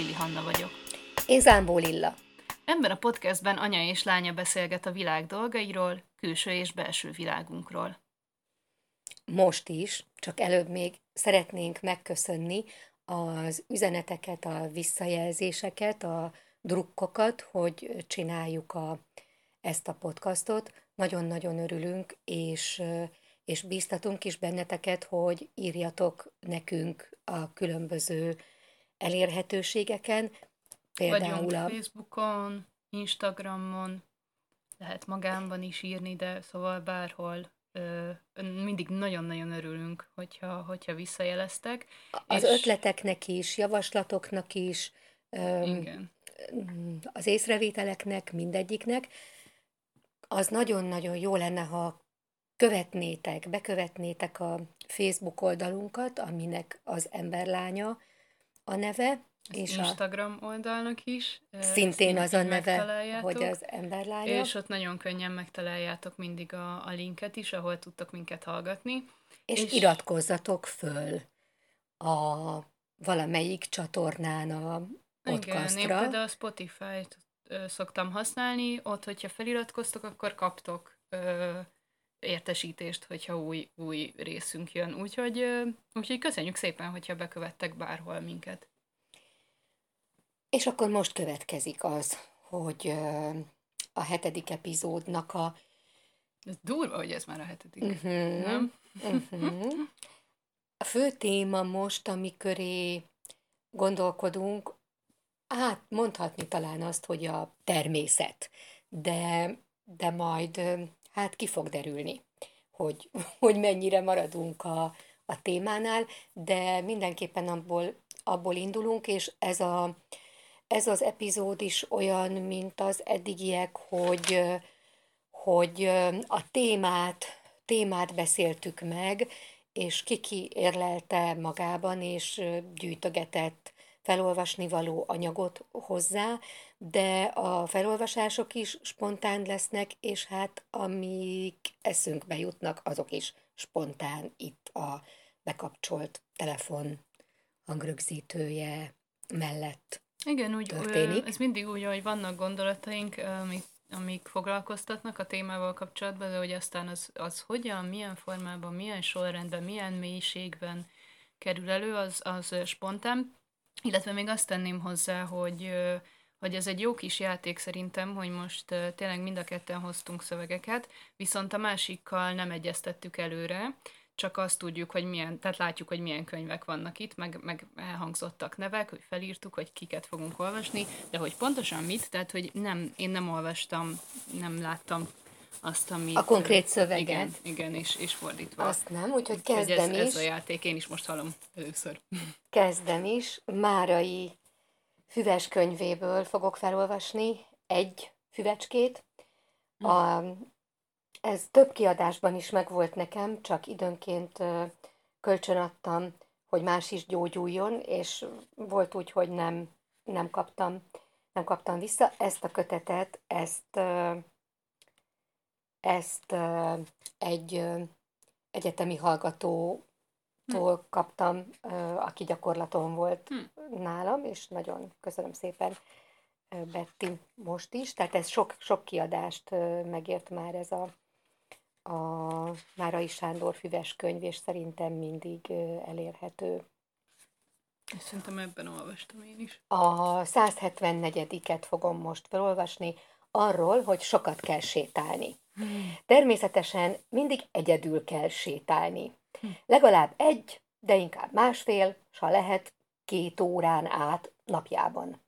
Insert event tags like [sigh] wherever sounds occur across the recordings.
Lili Hanna vagyok. Én Zámbó Lilla. Ebben a podcastben anya és lánya beszélget a világ dolgairól, külső és belső világunkról. Most is, csak előbb még szeretnénk megköszönni az üzeneteket, a visszajelzéseket, a drukkokat, hogy csináljuk a, ezt a podcastot. Nagyon-nagyon örülünk, és és bíztatunk is benneteket, hogy írjatok nekünk a különböző elérhetőségeken. Például Vagyunk a... Facebookon, Instagramon, lehet magánban is írni, de szóval bárhol ö, mindig nagyon-nagyon örülünk, hogyha, hogyha visszajeleztek. Az és... ötleteknek is, javaslatoknak is, ö, Igen. az észrevételeknek, mindegyiknek. Az nagyon-nagyon jó lenne, ha követnétek, bekövetnétek a Facebook oldalunkat, aminek az emberlánya a neve. Az és Instagram a... oldalnak is. Szintén az a neve, hogy az emberlánya. És ott nagyon könnyen megtaláljátok mindig a, a linket is, ahol tudtok minket hallgatni. És, és iratkozzatok föl a valamelyik csatornán a podcastra. Igen, én például a Spotify-t szoktam használni, ott, hogyha feliratkoztok, akkor kaptok értesítést, hogyha új, új részünk jön. Úgyhogy, úgyhogy köszönjük szépen, hogyha bekövettek bárhol minket. És akkor most következik az, hogy a hetedik epizódnak a... Ez durva, hogy ez már a hetedik, uh-huh, nem? Uh-huh. A fő téma most, amiköré gondolkodunk, hát mondhatni talán azt, hogy a természet, de, de majd hát ki fog derülni, hogy, [laughs] hogy mennyire maradunk a, a témánál, de mindenképpen abból, abból indulunk, és ez, a, ez az epizód is olyan, mint az eddigiek, hogy, hogy a témát, témát beszéltük meg, és kiki érlelte magában, és gyűjtögetett felolvasni való anyagot hozzá, de a felolvasások is spontán lesznek, és hát amik eszünkbe jutnak, azok is spontán itt a bekapcsolt telefon hangrögzítője mellett Igen, úgy, történik. ez mindig úgy, hogy vannak gondolataink, amik, amik foglalkoztatnak a témával kapcsolatban, de hogy aztán az, az hogyan, milyen formában, milyen sorrendben, milyen mélységben kerül elő, az, az spontán. Illetve még azt tenném hozzá, hogy hogy ez egy jó kis játék szerintem, hogy most tényleg mind a ketten hoztunk szövegeket, viszont a másikkal nem egyeztettük előre, csak azt tudjuk, hogy milyen, tehát látjuk, hogy milyen könyvek vannak itt, meg, meg elhangzottak nevek, hogy felírtuk, hogy kiket fogunk olvasni, de hogy pontosan mit, tehát hogy nem, én nem olvastam, nem láttam azt, ami... A konkrét szöveget. Igen, igen és, és fordítva. Azt nem, úgyhogy kezdem ez, is. Ez a játék, én is most hallom először. Kezdem is. Márai füves könyvéből fogok felolvasni egy füvecskét. A, ez több kiadásban is megvolt nekem, csak időnként kölcsönadtam, hogy más is gyógyuljon, és volt úgy, hogy nem, nem kaptam nem kaptam vissza. Ezt a kötetet, ezt ezt egy egyetemi hm. kaptam, aki gyakorlaton volt hm. nálam, és nagyon köszönöm szépen Betty most is. Tehát ez sok, sok kiadást megért már ez a, a Márai Sándor füves könyv, és szerintem mindig elérhető. Szerintem ebben olvastam én is. A 174-et fogom most felolvasni, arról, hogy sokat kell sétálni. Természetesen mindig egyedül kell sétálni. Legalább egy, de inkább másfél, s ha lehet, két órán át napjában.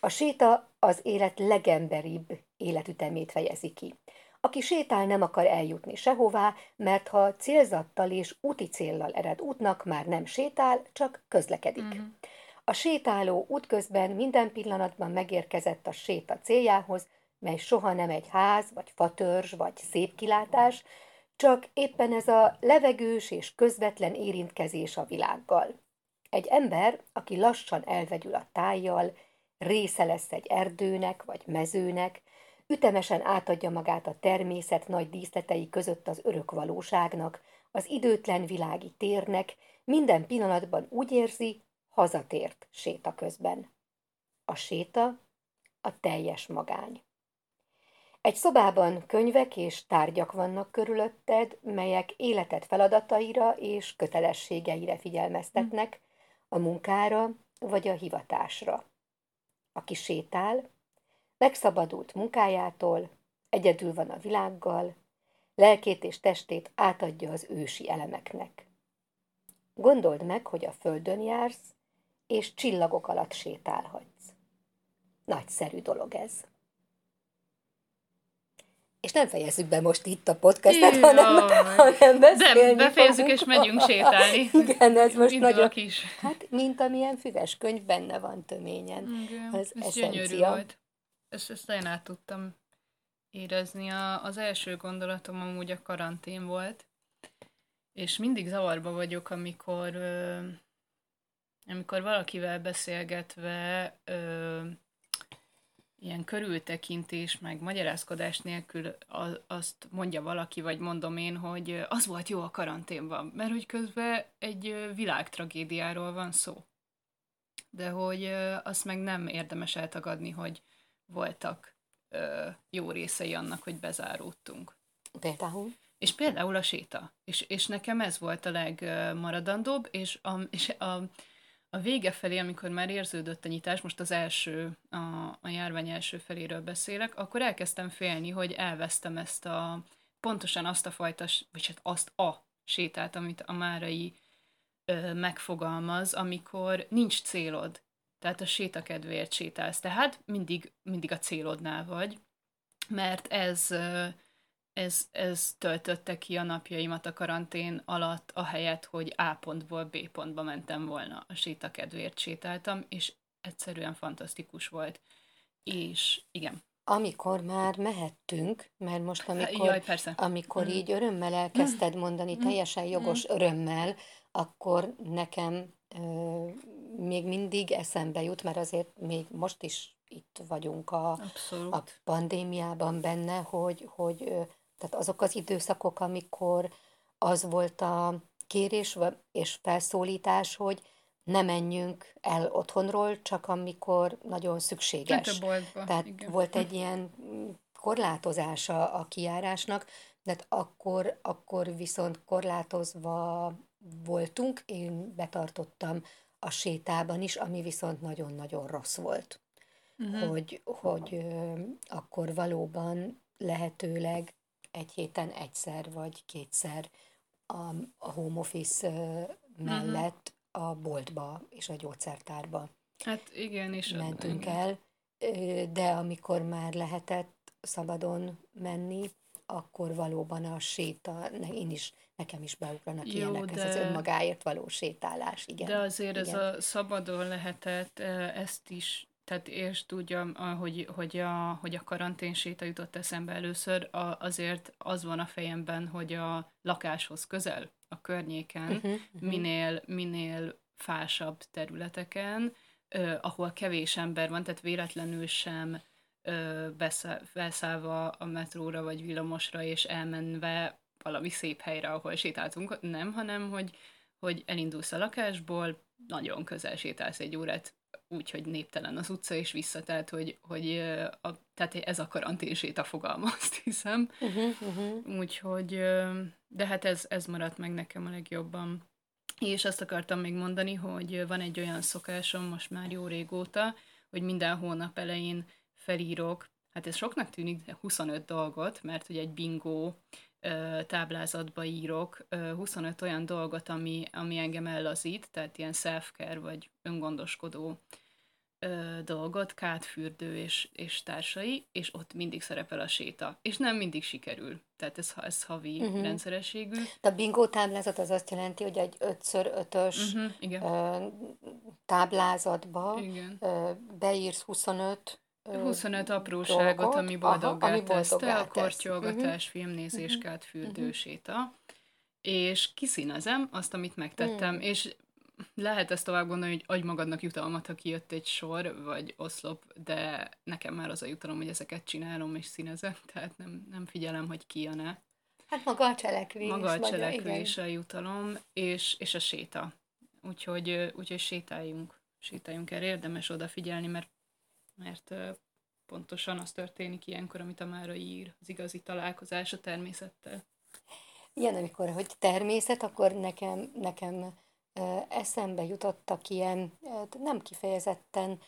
A séta az élet legemberibb életütemét fejezi ki. Aki sétál, nem akar eljutni sehová, mert ha célzattal és úti céllal ered útnak, már nem sétál, csak közlekedik. Uh-huh. A sétáló útközben minden pillanatban megérkezett a séta céljához, mely soha nem egy ház, vagy fatörzs, vagy szép kilátás, csak éppen ez a levegős és közvetlen érintkezés a világgal. Egy ember, aki lassan elvegyül a tájjal, része lesz egy erdőnek vagy mezőnek, ütemesen átadja magát a természet nagy díszletei között az örök valóságnak, az időtlen világi térnek, minden pillanatban úgy érzi, hazatért séta közben. A séta a teljes magány. Egy szobában könyvek és tárgyak vannak körülötted, melyek életed feladataira és kötelességeire figyelmeztetnek, a munkára vagy a hivatásra. Aki sétál, megszabadult munkájától, egyedül van a világgal, lelkét és testét átadja az ősi elemeknek. Gondold meg, hogy a földön jársz, és csillagok alatt sétálhatsz. Nagyszerű dolog ez. És nem fejezzük be most itt a podcastet, Jaj. hanem, hanem beszélni De befejezzük és megyünk sétálni. [laughs] Igen, ez most Indulok nagyon... Is. Hát, mint amilyen füves könyv benne van töményen. Igen, az ez eszencia. volt. Ezt, ezt én át tudtam érezni. A, az első gondolatom amúgy a karantén volt, és mindig zavarba vagyok, amikor ö, amikor valakivel beszélgetve ö, ilyen körültekintés, meg magyarázkodás nélkül azt mondja valaki, vagy mondom én, hogy az volt jó a karanténban, mert hogy közben egy világtragédiáról van szó. De hogy azt meg nem érdemes eltagadni, hogy voltak jó részei annak, hogy bezáródtunk. Például? És például a séta. És, és nekem ez volt a legmaradandóbb, és a, és a a vége felé, amikor már érződött a nyitás, most az első, a, a járvány első feléről beszélek, akkor elkezdtem félni, hogy elvesztem ezt a, pontosan azt a fajta, vagy hát azt a sétát, amit a Márai ö, megfogalmaz, amikor nincs célod. Tehát a séta kedvéért sétálsz. Tehát mindig, mindig a célodnál vagy, mert ez ez, ez töltötte ki a napjaimat a karantén alatt, ahelyett, hogy A pontból B pontba mentem volna. A séta kedvéért sétáltam, és egyszerűen fantasztikus volt. És igen. Amikor már mehettünk, mert most amikor, Jaj, persze. amikor mm. így örömmel elkezdted mm. mondani, mm. teljesen jogos mm. örömmel, akkor nekem ö, még mindig eszembe jut, mert azért még most is itt vagyunk a, a pandémiában benne, hogy, hogy tehát azok az időszakok, amikor az volt a kérés és felszólítás, hogy ne menjünk el otthonról, csak amikor nagyon szükséges. Tehát igen. volt egy [laughs] ilyen korlátozása a kiárásnak, de akkor, akkor viszont korlátozva voltunk, én betartottam a sétában is, ami viszont nagyon-nagyon rossz volt. Uh-huh. Hogy, hogy ö, akkor valóban lehetőleg egy héten egyszer vagy kétszer a, a home office mellett uh-huh. a boltba és a gyógyszertárba. Hát igen, és mentünk igen. el, de amikor már lehetett szabadon menni, akkor valóban a séta, én is, nekem is beugranak Jó, ilyenek, de... ez az önmagáért való sétálás, igen. De azért igen. ez a szabadon lehetett, ezt is tehát és tudja, hogy, hogy, a, hogy a karantén séta jutott eszembe először, a, azért az van a fejemben, hogy a lakáshoz közel, a környéken, uh-huh, uh-huh. minél, minél fásabb területeken, eh, ahol kevés ember van, tehát véletlenül sem eh, beszállva a metróra vagy villamosra, és elmenve valami szép helyre, ahol sétáltunk, nem, hanem hogy, hogy elindulsz a lakásból, nagyon közel sétálsz egy órát úgy, hogy néptelen az utca, és vissza, tehát, hogy, hogy a, tehát ez a karantén a fogalma, [laughs] azt hiszem. Uh-huh, uh-huh. Úgyhogy, de hát ez, ez maradt meg nekem a legjobban. És azt akartam még mondani, hogy van egy olyan szokásom most már jó régóta, hogy minden hónap elején felírok, hát ez soknak tűnik, de 25 dolgot, mert hogy egy bingo táblázatba írok 25 olyan dolgot, ami, ami engem ellazít, tehát ilyen self-care vagy öngondoskodó dolgot, kátfürdő és, és társai, és ott mindig szerepel a séta. És nem mindig sikerül. Tehát ez, ez havi uh-huh. rendszerességű. A bingo táblázat az azt jelenti, hogy egy 5x5-ös uh-huh, igen. táblázatba igen. beírsz 25 25 apróságot, dolgot, ami boldoggá teszte, a kortyolgatás, uh-huh. filmnézés, uh-huh. fürdőséta, uh-huh. és kiszínezem azt, amit megtettem, uh-huh. és lehet ezt tovább gondolni, hogy adj magadnak jutalmat, ha kijött egy sor, vagy oszlop, de nekem már az a jutalom, hogy ezeket csinálom és színezek, [laughs] tehát nem, nem figyelem, hogy ki jön-e. Hát maga a cselekvés. Maga a cselekvés a, jutalom, és, és a séta. Úgyhogy, úgyhogy sétáljunk, sétáljunk erre, érdemes odafigyelni, mert, mert pontosan az történik ilyenkor, amit a Mára ír, az igazi találkozás a természettel. Igen, amikor hogy természet, akkor nekem, nekem eszembe jutottak ilyen, nem kifejezetten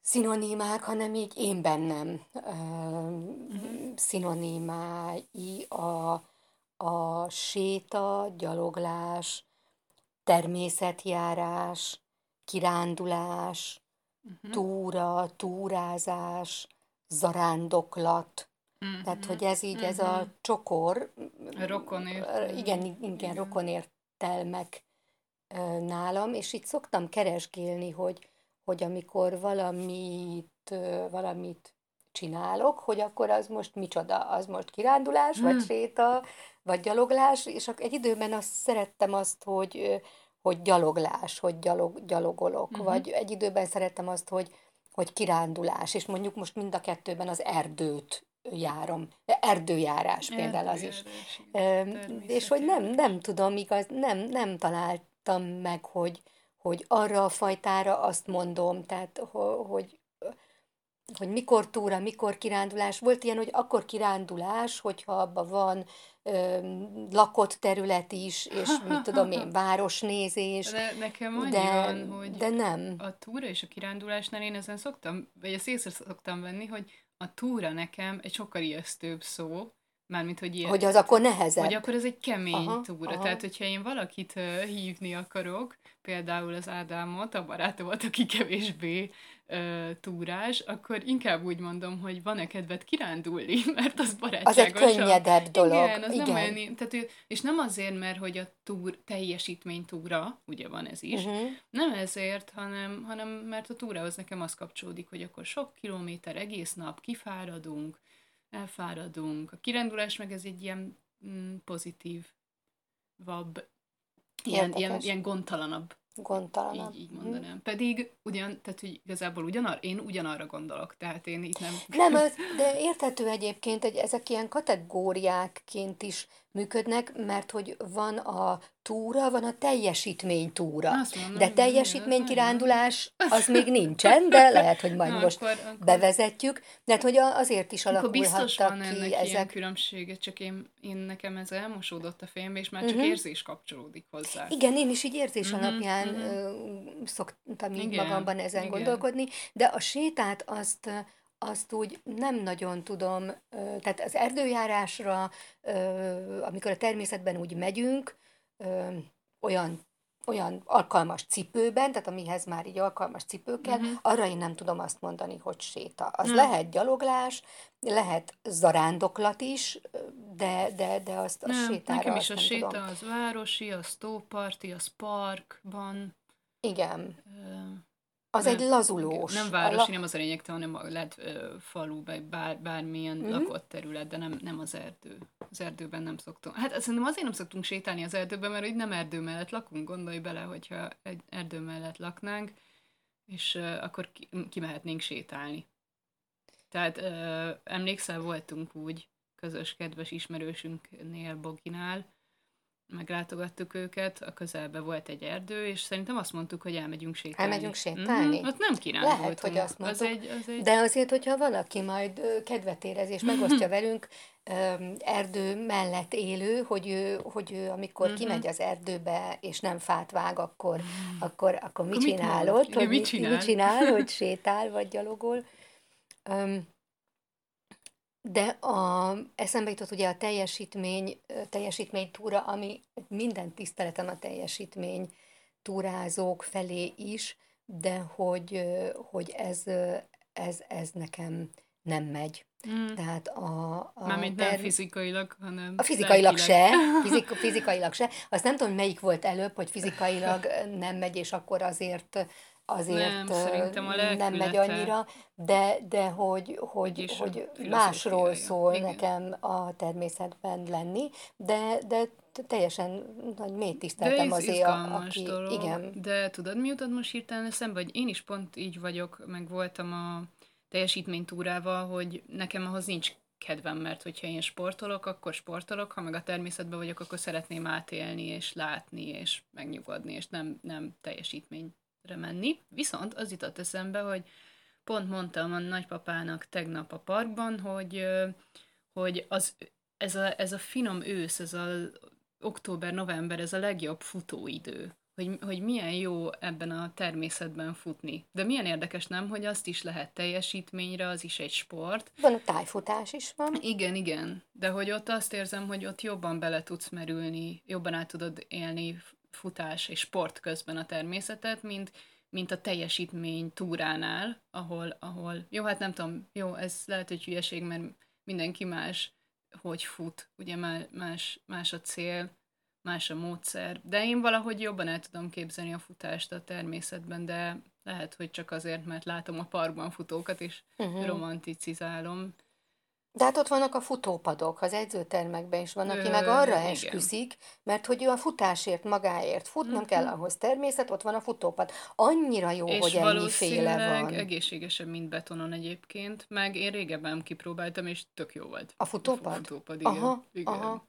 szinonimák, hanem így én bennem uh-huh. szinonimái a, a séta, gyaloglás, természetjárás, kirándulás, uh-huh. túra, túrázás, zarándoklat. Uh-huh. Tehát, hogy ez így, uh-huh. ez a csokor, rokonért. Igen, igen, igen, rokonértelmek nálam, és itt szoktam keresgélni, hogy, hogy amikor valamit, valamit csinálok, hogy akkor az most micsoda, az most kirándulás, hmm. vagy séta, vagy gyaloglás, és egy időben azt szerettem azt, hogy, hogy gyaloglás, hogy gyalog, gyalogolok, uh-huh. vagy egy időben szerettem azt, hogy, hogy kirándulás, és mondjuk most mind a kettőben az erdőt járom, erdőjárás például az is. És hogy nem, nem tudom, igaz, nem, nem találtam meg, hogy, hogy arra a fajtára azt mondom, tehát hogy, hogy mikor túra, mikor kirándulás. Volt ilyen, hogy akkor kirándulás, hogyha abban van ö, lakott terület is, és mit tudom én, [laughs] városnézés. De nekem annyi de, van, hogy de nem. a túra és a kirándulásnál én ezen szoktam, vagy ezt észre szoktam venni, hogy a túra nekem egy sokkal ijesztőbb szó, Mármint, hogy ilyen. Hogy az akkor nehezebb. Hogy akkor ez egy kemény aha, túra. Aha. Tehát, hogyha én valakit uh, hívni akarok, például az Ádámot, a barátomat, aki kevésbé uh, túrás, akkor inkább úgy mondom, hogy van-e kedved kirándulni, [laughs] mert az barátságos. Az egy könnyedebb dolog. Igen, az Igen. nem olyan, tehát, és nem azért, mert hogy a túr teljesítmény túra, ugye van ez is, uh-huh. nem ezért, hanem, hanem mert a túrához nekem az kapcsolódik, hogy akkor sok kilométer, egész nap kifáradunk, elfáradunk. A kirándulás meg ez egy ilyen mm, pozitív, vabb, ilyen, ilyen, ilyen gondtalanabb Gondtalanabb. Így, így mhm. mondanám. Hmm. Pedig ugyan, tehát hogy igazából ugyanar, én ugyanarra gondolok, tehát én itt nem... Nem, [laughs] de érthető egyébként, hogy ezek ilyen kategóriákként is működnek, mert hogy van a túra, van a teljesítmény túra. Mondom, de teljesítménykirándulás [laughs] az még nincsen, de lehet, hogy majd Na, most akkor, akkor... bevezetjük. Hát, hogy azért is alakulhattak biztos van ki ennek ezek. ilyen különbsége, csak én, én nekem ez elmosódott a fejembe, és már csak uh-huh. érzés kapcsolódik hozzá. Igen, én is így érzés uh-huh, alapján uh-huh. szoktam így Igen, magamban ezen Igen. gondolkodni, de a sétát azt azt úgy nem nagyon tudom, tehát az erdőjárásra, amikor a természetben úgy megyünk, olyan olyan alkalmas cipőben, tehát amihez már így alkalmas cipő kell, uh-huh. arra én nem tudom azt mondani, hogy séta. Az uh-huh. lehet gyaloglás, lehet zarándoklat is, de, de, de azt a nem, sétára nekem is a séta tudom. az városi, az tóparti, az parkban. Igen. Uh, az nem, egy lazulós. Nem városi, nem az a lényeg, hanem lehet falu, vagy bár, bármilyen mm-hmm. lakott terület, de nem, nem az erdő. Az erdőben nem szoktunk. Hát szerintem azért nem szoktunk sétálni az erdőben, mert hogy nem erdő mellett lakunk, gondolj bele, hogyha egy erdő mellett laknánk, és ö, akkor ki, kimehetnénk sétálni. Tehát ö, emlékszel, voltunk úgy közös kedves ismerősünknél, Boginál, meglátogattuk őket, a közelben volt egy erdő, és szerintem azt mondtuk, hogy elmegyünk sétálni. Elmegyünk sétálni? Mm-hmm, ott nem kirándultunk. Lehet, hogy azt mondtuk. Az egy, az egy... De azért, hogyha valaki majd kedvet érez és megosztja velünk, erdő mellett élő, hogy ő, hogy ő amikor uh-huh. kimegy az erdőbe, és nem fát vág, akkor, uh-huh. akkor, akkor mit csinál ott? Hogy mit, csinál? mit csinál, hogy [laughs] sétál, vagy gyalogol. Um, de a, eszembe jutott ugye a teljesítmény, teljesítmény túra, ami minden tiszteletem a teljesítmény túrázók felé is, de hogy, hogy ez, ez, ez nekem nem megy. Mm. Tehát a, a Mármint nem fizikailag, hanem A fizikailag se, [laughs] fizik, fizikailag se. Azt nem tudom, melyik volt előbb, hogy fizikailag nem megy, és akkor azért azért nem, a nem megy annyira, de, de hogy, hogy, hogy másról szól igen. nekem a természetben lenni, de, de teljesen nagy mély tiszteltem azért, a, aki... Dolog, igen. De tudod, mi jutott most hirtelen eszembe, hogy én is pont így vagyok, meg voltam a teljesítménytúrával, hogy nekem ahhoz nincs kedvem, mert hogyha én sportolok, akkor sportolok, ha meg a természetben vagyok, akkor szeretném átélni, és látni, és megnyugodni, és nem, nem teljesítményre menni. Viszont az jutott eszembe, hogy pont mondtam a nagypapának tegnap a parkban, hogy, hogy az, ez, a, ez a finom ősz, ez a október-november, ez a legjobb futóidő hogy, hogy milyen jó ebben a természetben futni. De milyen érdekes nem, hogy azt is lehet teljesítményre, az is egy sport. Van a tájfutás is van. Igen, igen. De hogy ott azt érzem, hogy ott jobban bele tudsz merülni, jobban át tudod élni futás és sport közben a természetet, mint, mint a teljesítmény túránál, ahol, ahol, jó, hát nem tudom, jó, ez lehet, hogy hülyeség, mert mindenki más, hogy fut, ugye más, más a cél, más a módszer. De én valahogy jobban el tudom képzelni a futást a természetben, de lehet, hogy csak azért, mert látom a parkban futókat, és uh-huh. romanticizálom. De hát ott vannak a futópadok, az edzőtermekben is van, aki Ö, meg arra igen. esküszik, mert hogy ő a futásért magáért fut, nem kell mhm. ahhoz természet, ott van a futópad. Annyira jó, és hogy ennyi féle van. egészségesebb, mint betonon egyébként, meg én régebben kipróbáltam, és tök jó volt. A futópad? A futópad, igen. Aha, igen. aha.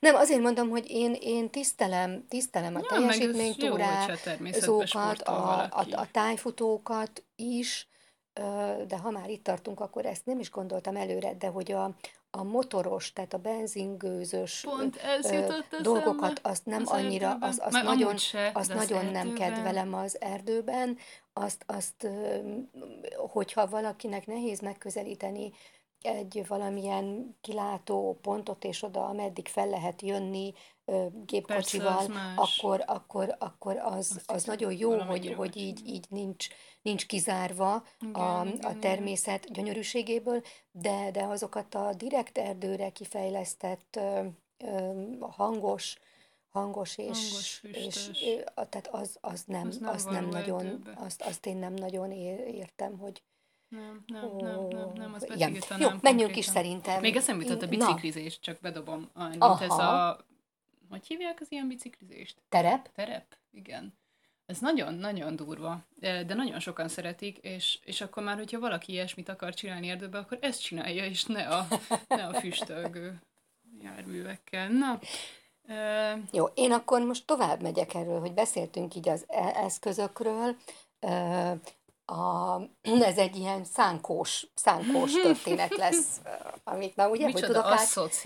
Nem, azért mondom, hogy én, én tisztelem, tisztelem a ja, teljesítménytúrázókat, a, a, a tájfutókat is, de ha már itt tartunk, akkor ezt nem is gondoltam előre, de hogy a, a motoros, tehát a benzingőzös Pont ez dolgokat, azt nem az annyira, az, azt nagyon, se, azt nagyon nem kedvelem az erdőben, azt, azt, hogyha valakinek nehéz megközelíteni egy valamilyen kilátó pontot, és oda, ameddig fel lehet jönni gépkocsival, Persze, akkor, akkor, akkor az, az nagyon jó, hogy, hogy így, így nincs, nincs kizárva igen, a, igen, a természet igen. gyönyörűségéből, de, de azokat a direkt erdőre kifejlesztett hangos, hangos és, hangos, és tehát az, az nem, az nem, az nem nagyon, azt, azt én nem nagyon értem, hogy, nem, nem, nem, nem, nem, az Igen. Jó, menjünk is szerintem. Még eszembe jutott a biciklizést, csak bedobom. Mint Aha. ez a... Hogy hívják az ilyen biciklizést? Terep? Terep, igen. Ez nagyon-nagyon durva, de nagyon sokan szeretik, és, és akkor már, hogyha valaki ilyesmit akar csinálni erdőbe, akkor ezt csinálja, és ne a, ne a füstölgő járművekkel. Na, Uh, Jó, én akkor most tovább megyek erről, hogy beszéltünk így az e- eszközökről. Uh, a, [clears throat] ez egy ilyen szánkós, szánkós [laughs] történet lesz, amit na ugye, Micsoda hogy tudok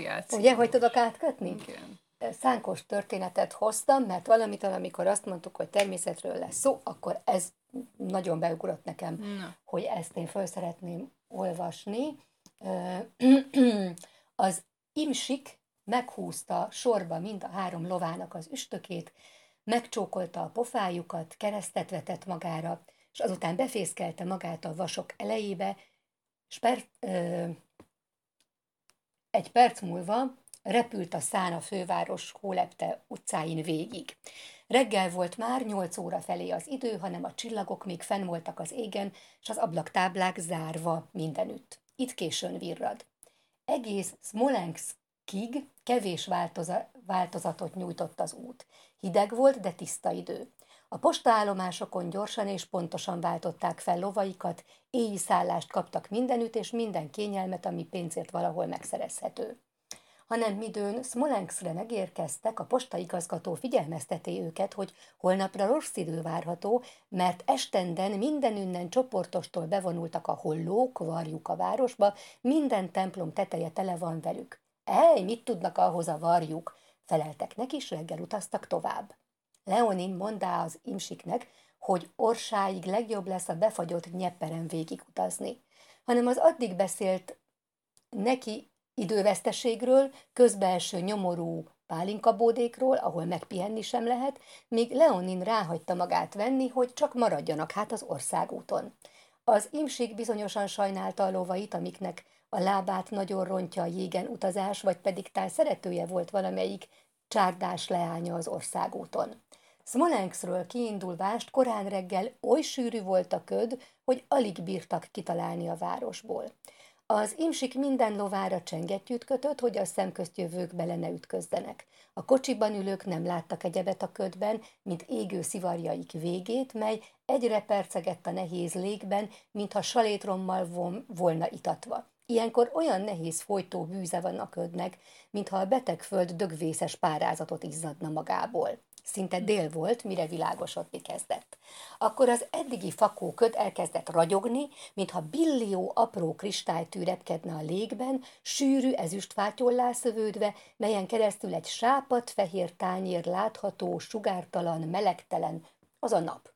át, ugye, hogy tudok átkötni? Igen. Szánkós történetet hoztam, mert valamitől, amikor azt mondtuk, hogy természetről lesz szó, akkor ez nagyon beugrott nekem, na. hogy ezt én föl szeretném olvasni. [clears throat] Az imsik meghúzta sorba mind a három lovának az üstökét, megcsókolta a pofájukat, keresztet vetett magára, és azután befészkelte magát a vasok elejébe, és per, ö, egy perc múlva repült a szán a főváros hólepte utcáin végig. Reggel volt már, nyolc óra felé az idő, hanem a csillagok még fenn voltak az égen, és az ablaktáblák zárva mindenütt. Itt későn virrad. Egész Smolenskig kevés változa- változatot nyújtott az út. Hideg volt, de tiszta idő. A postaállomásokon gyorsan és pontosan váltották fel lovaikat, éjjel szállást kaptak mindenütt és minden kényelmet, ami pénzért valahol megszerezhető. Hanem midőn Smolenskre megérkeztek, a postaigazgató figyelmezteti őket, hogy holnapra rossz idő várható, mert estenden mindenünnen csoportostól bevonultak a hollók, varjuk a városba, minden templom teteje tele van velük. Ej, mit tudnak ahhoz a varjuk? Feleltek neki, és reggel utaztak tovább. Leonin mondá az imsiknek, hogy orsáig legjobb lesz a befagyott nyepperen végigutazni, hanem az addig beszélt neki időveszteségről, közbelső nyomorú pálinkabódékról, ahol megpihenni sem lehet, míg Leonin ráhagyta magát venni, hogy csak maradjanak hát az országúton. Az imsik bizonyosan sajnálta a lovait, amiknek a lábát nagyon rontja a jégen utazás, vagy pedig tál szeretője volt valamelyik csárdás leánya az országúton. Smolenskről kiindulvást korán reggel oly sűrű volt a köd, hogy alig bírtak kitalálni a városból. Az imsik minden lovára csengettyűt kötött, hogy a szemköztjövők bele ne ütközzenek. A kocsiban ülők nem láttak egyebet a ködben, mint égő szivarjaik végét, mely egyre percegett a nehéz légben, mintha salétrommal vom, volna itatva. Ilyenkor olyan nehéz folytó bűze van a ködnek, mintha a beteg föld dögvészes párázatot izzadna magából. Szinte dél volt, mire világosodni kezdett. Akkor az eddigi fakóköd elkezdett ragyogni, mintha billió apró kristálytű repkedne a légben, sűrű ezüstfátyollá szövődve, melyen keresztül egy sápat fehér tányér látható, sugártalan, melegtelen, az a nap.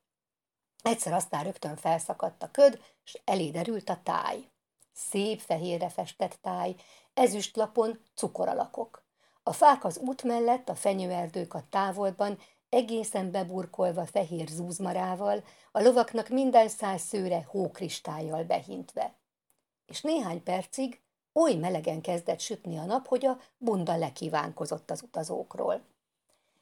Egyszer aztán rögtön felszakadt a köd, és eléderült a táj. Szép fehérre festett táj, ezüstlapon cukoralakok. A fák az út mellett, a fenyőerdők a távolban, egészen beburkolva fehér zúzmarával, a lovaknak minden száz szőre hókristályjal behintve. És néhány percig oly melegen kezdett sütni a nap, hogy a bunda lekívánkozott az utazókról.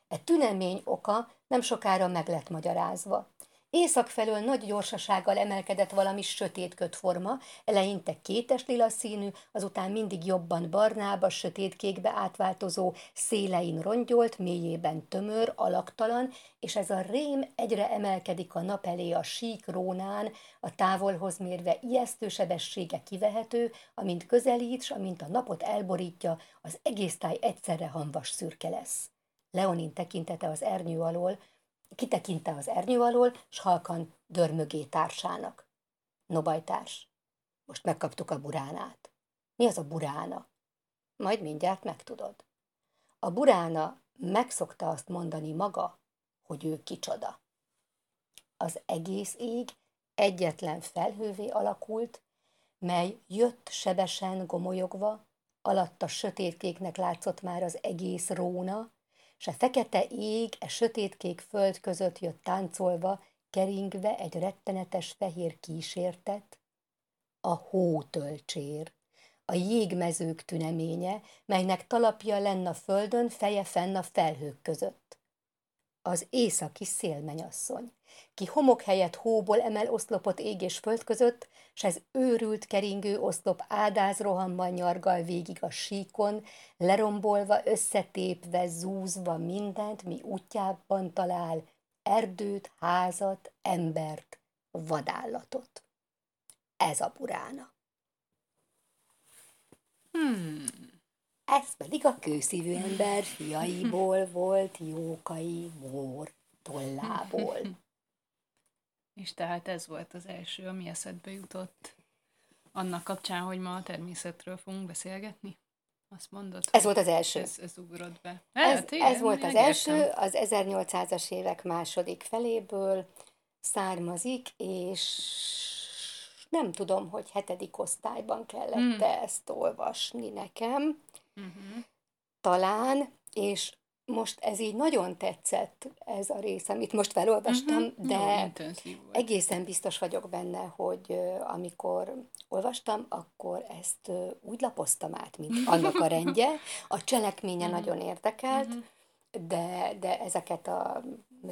E tünemény oka nem sokára meg lett magyarázva. Észak felől nagy gyorsasággal emelkedett valami sötét kötforma, eleinte kétes lila színű, azután mindig jobban barnába, sötétkékbe átváltozó, szélein rongyolt, mélyében tömör, alaktalan, és ez a rém egyre emelkedik a nap elé a sík rónán, a távolhoz mérve ijesztő sebessége kivehető, amint közelít, s amint a napot elborítja, az egész táj egyszerre hamvas szürke lesz. Leonin tekintete az ernyő alól, kitekinte az ernyő alól, s halkan dörmögé társának. No bajtárs, most megkaptuk a buránát. Mi az a burána? Majd mindjárt megtudod. A burána megszokta azt mondani maga, hogy ő kicsoda. Az egész ég egyetlen felhővé alakult, mely jött sebesen gomolyogva, alatta sötétkéknek látszott már az egész róna, s a fekete ég e sötétkék föld között jött táncolva, keringve egy rettenetes fehér kísértet, a hótölcsér, a jégmezők tüneménye, melynek talapja lenn a földön, feje fenn a felhők között. Az északi szélmenyasszony, ki homok helyett hóból emel oszlopot ég és föld között, s ez őrült keringő oszlop ádáz rohammal nyargal végig a síkon, lerombolva, összetépve, zúzva mindent, mi útjában talál, erdőt, házat, embert, vadállatot. Ez a burána. Hmm. Ez pedig a kőszívű ember fiaiból volt jókai mór tollából. És tehát ez volt az első, ami eszedbe jutott annak kapcsán, hogy ma a természetről fogunk beszélgetni? Azt mondod? Ez volt az első. Ez, ez ugrott be. Ez, hát, igen, ez volt az első, az 1800-as évek második feléből származik, és nem tudom, hogy hetedik osztályban kellett hmm. ezt olvasni nekem. Uh-huh. Talán, és most ez így nagyon tetszett, ez a rész, amit most felolvastam, uh-huh. de Jó, egészen biztos vagyok benne, hogy amikor olvastam, akkor ezt úgy lapoztam át, mint annak a rendje. A cselekménye uh-huh. nagyon érdekelt, uh-huh. de, de ezeket a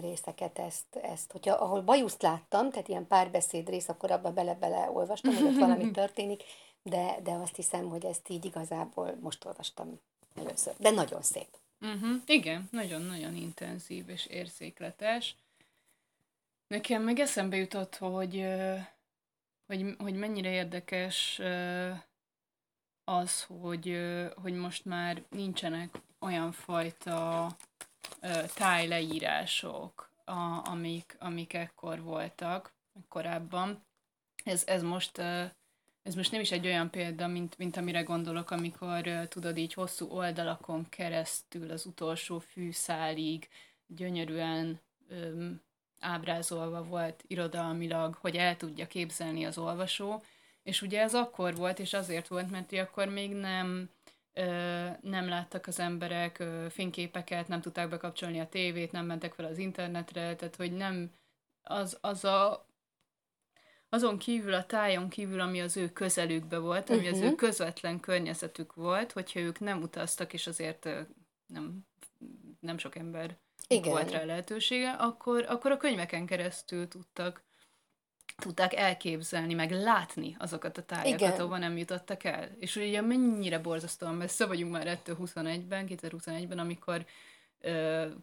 részeket, ezt, ezt hogyha ahol bajuszt láttam, tehát ilyen párbeszéd rész, akkor abba bele-bele olvastam, hogy ott valami [laughs] történik, de, de azt hiszem, hogy ezt így igazából most olvastam először. De nagyon szép. Uh-huh. Igen, nagyon-nagyon intenzív és érzékletes. Nekem meg eszembe jutott, hogy, hogy, hogy mennyire érdekes az, hogy, hogy most már nincsenek olyan fajta tájleírások, amik, amik ekkor voltak korábban. Ez, ez most ez most nem is egy olyan példa, mint, mint amire gondolok, amikor tudod így hosszú oldalakon keresztül az utolsó fűszálig gyönyörűen öm, ábrázolva volt irodalmilag, hogy el tudja képzelni az olvasó, és ugye ez akkor volt, és azért volt, mert akkor még nem ö, nem láttak az emberek ö, fényképeket, nem tudták bekapcsolni a tévét, nem mentek fel az internetre, tehát hogy nem az, az a azon kívül a tájon kívül, ami az ő közelükbe volt, ami uh-huh. az ő mhm. közvetlen környezetük volt, hogyha ők nem utaztak, és azért nem, nem sok ember Igen. volt rá lehetősége, akkor, akkor a könyveken keresztül tudtak tudták elképzelni, meg látni azokat a tájakat, Igen. ahova nem jutottak el. És ugye mennyire borzasztóan messze vagyunk már ettől 21-ben, 2021-ben, amikor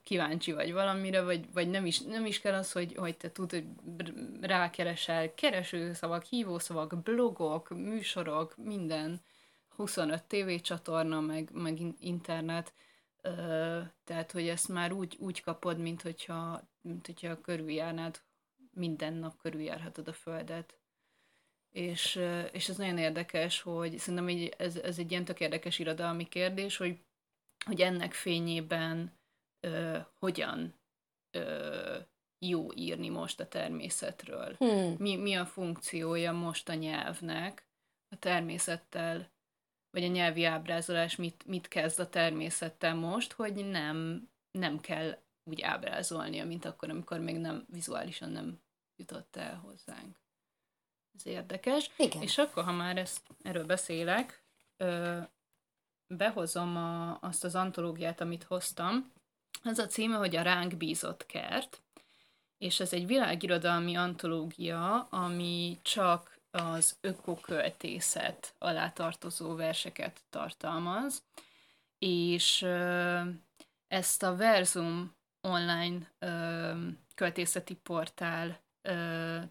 kíváncsi vagy valamire, vagy, vagy nem, is, nem is kell az, hogy, hogy te tud, hogy rákeresel keresőszavak, hívószavak, blogok, műsorok, minden, 25 tévécsatorna, meg, meg internet, tehát, hogy ezt már úgy, úgy kapod, mint hogyha, mint hogyha körüljárnád minden nap körüljárhatod a Földet. És, és ez nagyon érdekes, hogy szerintem ez, ez egy ilyen tök érdekes irodalmi kérdés, hogy, hogy ennek fényében ö, hogyan ö, jó írni most a természetről. Hmm. Mi, mi a funkciója most a nyelvnek, a természettel, vagy a nyelvi ábrázolás mit, mit kezd a természettel most, hogy nem, nem kell úgy ábrázolnia, mint akkor, amikor még nem vizuálisan nem jutott el hozzánk. Ez érdekes. Igen. És akkor, ha már ezt, erről beszélek, ö, behozom a, azt az antológiát, amit hoztam. Ez a címe, hogy a ránk bízott kert, és ez egy világirodalmi antológia, ami csak az ökoköltészet alá tartozó verseket tartalmaz, és ezt a Verzum online költészeti portál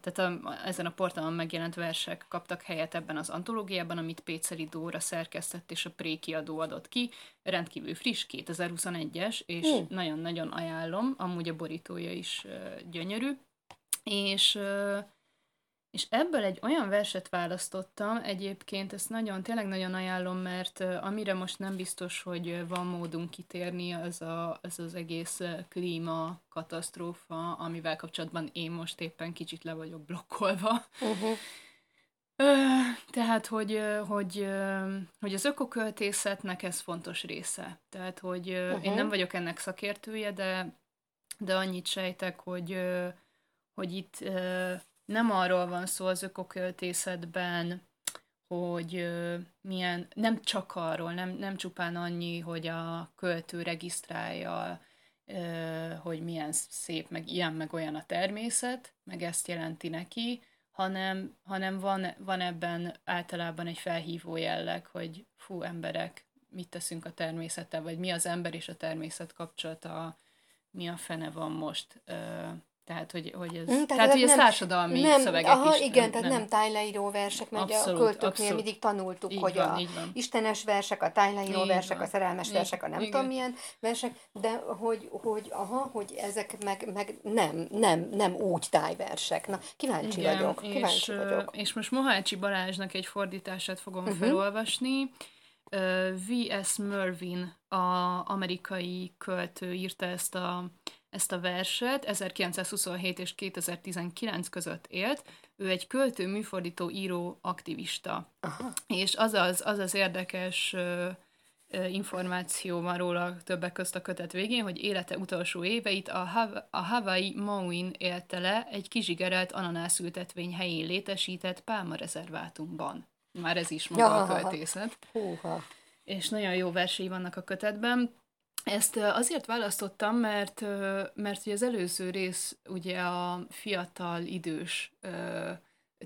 tehát a, ezen a portálon megjelent versek kaptak helyet ebben az antológiában, amit Péceli Dóra szerkesztett és a Prékiadó adott ki. Rendkívül friss, 2021-es, és mm. nagyon-nagyon ajánlom, amúgy a borítója is gyönyörű. És és ebből egy olyan verset választottam, egyébként ezt nagyon, tényleg nagyon ajánlom, mert amire most nem biztos, hogy van módunk kitérni, az a, az, az egész klíma katasztrófa, amivel kapcsolatban én most éppen kicsit le vagyok blokkolva. Uh-huh. Tehát, hogy, hogy, hogy az ökoköltészetnek ez fontos része. Tehát, hogy uh-huh. én nem vagyok ennek szakértője, de, de annyit sejtek, hogy, hogy itt nem arról van szó az ökoköltészetben, hogy milyen, nem csak arról, nem, nem csupán annyi, hogy a költő regisztrálja, hogy milyen szép, meg ilyen, meg olyan a természet, meg ezt jelenti neki, hanem, hanem van, van ebben általában egy felhívó jelleg, hogy fú, emberek, mit teszünk a természettel, vagy mi az ember és a természet kapcsolata, mi a fene van most tehát, hogy, hogy ez, mm, tehát, tehát hogy ez nem, társadalmi nem, szövegek aha, is. igen, nem, tehát nem, nem tájleíró versek, mert abszolút, a költőknél abszolút. mindig tanultuk, így hogy van, a istenes versek, a tájleíró így versek, van. a szerelmes így, versek, a nem igen. tudom milyen versek, de hogy, hogy, aha, hogy ezek meg, meg nem, nem, nem úgy tájversek. Na, kíváncsi igen, vagyok, kíváncsi és, vagyok. És most Mohácsi Balázsnak egy fordítását fogom uh-huh. felolvasni. V.S. Mervin, a amerikai költő írta ezt a ezt a verset, 1927 és 2019 között élt, ő egy költő, műfordító, író, aktivista. Aha. És az az, az, az érdekes ö, ö, információ van róla többek közt a kötet végén, hogy élete utolsó éveit a, Hav- a Hawaii Maui-n élte le egy kizsigerelt ananászültetvény helyén létesített pálmarezervátumban. Már ez is maga ja, a költészet. Húha. És nagyon jó versei vannak a kötetben. Ezt azért választottam, mert, mert ugye az előző rész ugye a fiatal, idős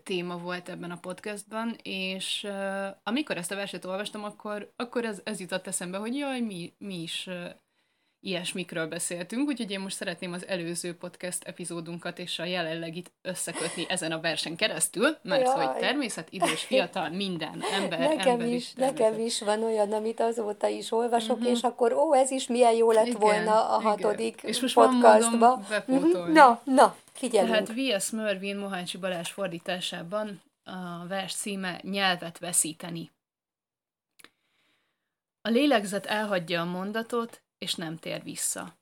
téma volt ebben a podcastban, és amikor ezt a verset olvastam, akkor, akkor ez, ez jutott eszembe, hogy jaj, mi, mi is ilyesmikről beszéltünk, úgyhogy én most szeretném az előző podcast epizódunkat és a jelenlegit összekötni ezen a versen keresztül, mert Jaj. hogy természet, idős, fiatal, minden, ember, nekem ember is, is Nekem is van olyan, amit azóta is olvasok, uh-huh. és akkor ó, ez is milyen jó lett igen, volna a hatodik igen. és most podcastba. Uh-huh. Na, na, figyelünk. Tehát V.S. Mervin Mohácsi Balázs fordításában a vers címe Nyelvet veszíteni. A lélegzet elhagyja a mondatot, és nem tér vissza.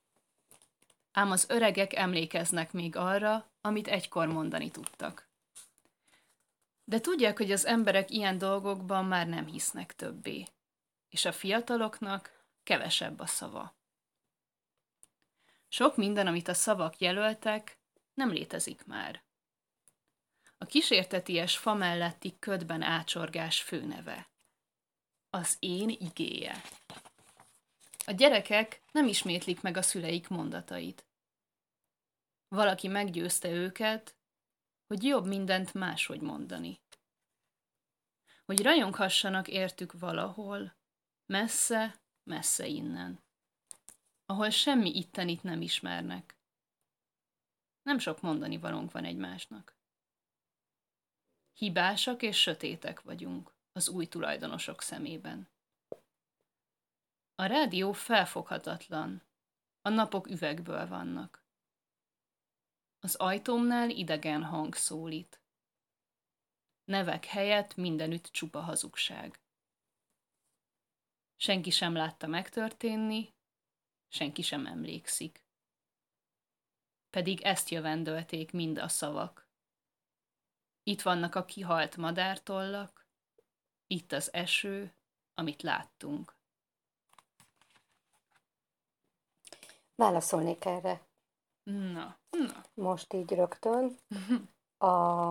Ám az öregek emlékeznek még arra, amit egykor mondani tudtak. De tudják, hogy az emberek ilyen dolgokban már nem hisznek többé, és a fiataloknak kevesebb a szava. Sok minden, amit a szavak jelöltek, nem létezik már. A kísérteties fa melletti ködben ácsorgás főneve. Az én igéje. A gyerekek nem ismétlik meg a szüleik mondatait. Valaki meggyőzte őket, hogy jobb mindent máshogy mondani. Hogy rajonghassanak értük valahol, messze, messze innen, ahol semmi ittenit nem ismernek. Nem sok mondani valónk van egymásnak. Hibásak és sötétek vagyunk az új tulajdonosok szemében. A rádió felfoghatatlan, a napok üvegből vannak. Az ajtómnál idegen hang szólít. Nevek helyett mindenütt csupa hazugság. Senki sem látta megtörténni, senki sem emlékszik. Pedig ezt jövendölték mind a szavak. Itt vannak a kihalt madártollak, itt az eső, amit láttunk. Válaszolnék erre. Na, na. Most így rögtön. [laughs] A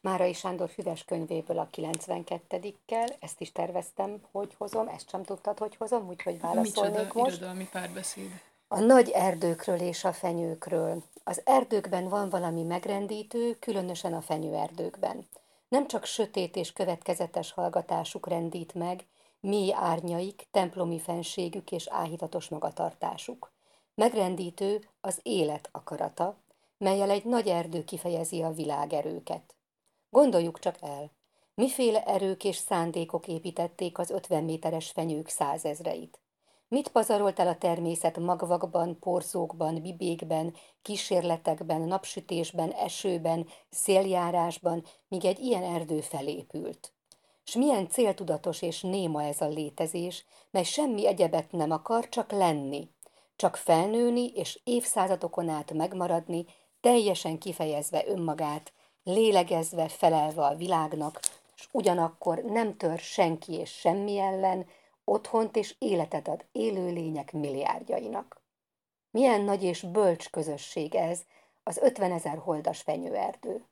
Márai Sándor Füves könyvéből a 92-kel, ezt is terveztem, hogy hozom, ezt sem tudtad, hogy hozom, úgyhogy válaszolnék Micsoda most. irodalmi párbeszéd. A nagy erdőkről és a fenyőkről. Az erdőkben van valami megrendítő, különösen a fenyőerdőkben. Nem csak sötét és következetes hallgatásuk rendít meg, mély árnyaik, templomi fenségük és áhítatos magatartásuk. Megrendítő az élet akarata, melyel egy nagy erdő kifejezi a világerőket. Gondoljuk csak el, miféle erők és szándékok építették az 50 méteres fenyők százezreit. Mit pazarolt el a természet magvakban, porzókban, bibékben, kísérletekben, napsütésben, esőben, széljárásban, míg egy ilyen erdő felépült? S milyen céltudatos és néma ez a létezés, mely semmi egyebet nem akar, csak lenni, csak felnőni és évszázadokon át megmaradni, teljesen kifejezve önmagát, lélegezve, felelve a világnak, és ugyanakkor nem tör senki és semmi ellen, otthont és életet ad élőlények milliárdjainak. Milyen nagy és bölcs közösség ez, az ötven ezer holdas fenyőerdő.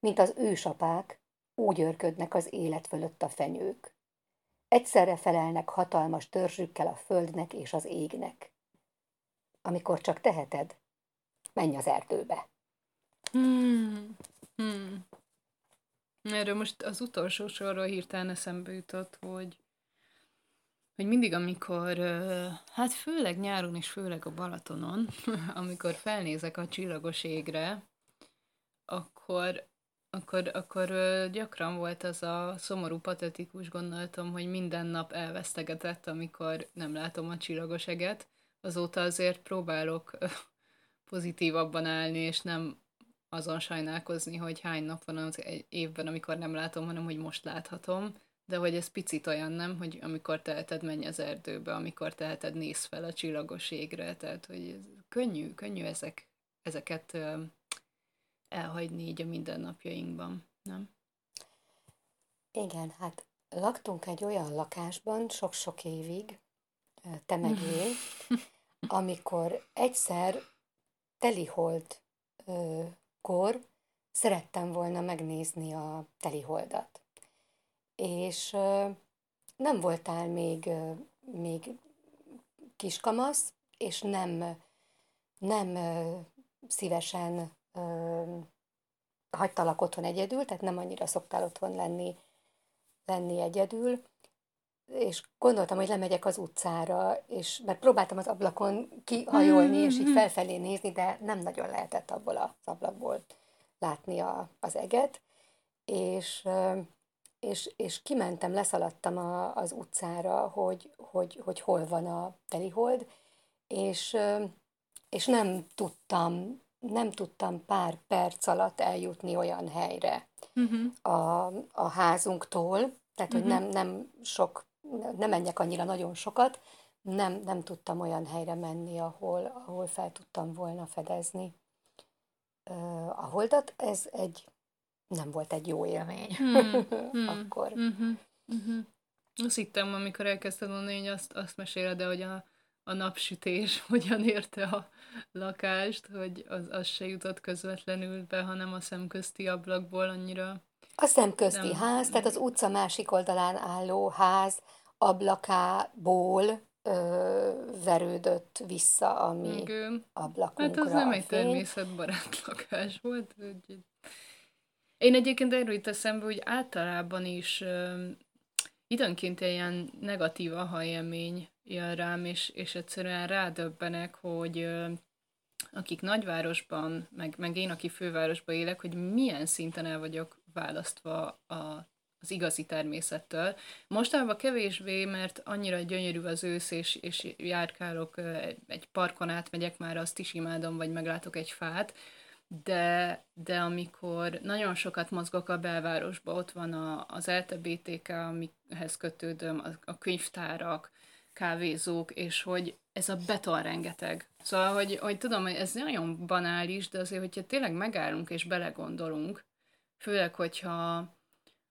Mint az ősapák, úgy örködnek az élet fölött a fenyők. Egyszerre felelnek hatalmas törzsükkel a földnek és az égnek. Amikor csak teheted, menj az erdőbe. Hmm. Hmm. Erről most az utolsó sorról hirtelen eszembe jutott, hogy hogy mindig, amikor, hát főleg nyáron és főleg a Balatonon, [laughs] amikor felnézek a csillagos égre, akkor, akkor, akkor gyakran volt az a szomorú, patetikus gondolatom, hogy minden nap elvesztegetett, amikor nem látom a csillagos eget. Azóta azért próbálok pozitívabban állni, és nem azon sajnálkozni, hogy hány nap van az egy évben, amikor nem látom, hanem hogy most láthatom. De hogy ez picit olyan nem, hogy amikor teheted, menj az erdőbe, amikor teheted, néz fel a csillagos égre, tehát hogy ez könnyű, könnyű ezek, ezeket elhagyni így a mindennapjainkban, nem? Igen, hát laktunk egy olyan lakásban sok-sok évig, te meg én, [laughs] amikor egyszer telihold kor szerettem volna megnézni a teliholdat. És nem voltál még, még kiskamasz, és nem, nem szívesen hagytalak otthon egyedül, tehát nem annyira szoktál otthon lenni, lenni egyedül, és gondoltam, hogy lemegyek az utcára, és mert próbáltam az ablakon kihajolni, és így mm-hmm. felfelé nézni, de nem nagyon lehetett abból az ablakból látni a, az eget, és és, és kimentem, leszaladtam a, az utcára, hogy, hogy, hogy hol van a telihold, és, és nem tudtam, nem tudtam pár perc alatt eljutni olyan helyre uh-huh. a, a házunktól, tehát, uh-huh. hogy nem, nem sok, nem menjek annyira nagyon sokat, nem, nem tudtam olyan helyre menni, ahol, ahol fel tudtam volna fedezni. A holdat. Ez egy nem volt egy jó élmény. Hmm, hmm, [laughs] akkor. Hmm, hmm, Azt hittem, amikor elkezdted mondani, hogy azt, azt meséled, de hogy a, a napsütés [laughs] hogyan érte a lakást, hogy az, az se jutott közvetlenül be, hanem a szemközti ablakból annyira... A szemközti nem, ház, tehát az utca másik oldalán álló ház ablakából ö, verődött vissza a mi Igen. ablakunkra. Hát az nem egy természetbarát [laughs] lakás volt, hogy Én egyébként erről itt eszembe, hogy általában is uh, időnként ilyen negatív aha élmény jön rám, és, és egyszerűen rádöbbenek, hogy uh, akik nagyvárosban, meg, meg én, aki fővárosban élek, hogy milyen szinten el vagyok választva a az igazi természettől. Mostanában kevésbé, mert annyira gyönyörű az ősz, és, és járkálok egy parkon átmegyek, már azt is imádom, vagy meglátok egy fát, de, de amikor nagyon sokat mozgok a belvárosba, ott van a, az LTBTK, amikhez kötődöm, a, a könyvtárak, kávézók, és hogy ez a beton rengeteg. Szóval, hogy, hogy tudom, hogy ez nagyon banális, de azért, hogyha tényleg megállunk és belegondolunk, főleg, hogyha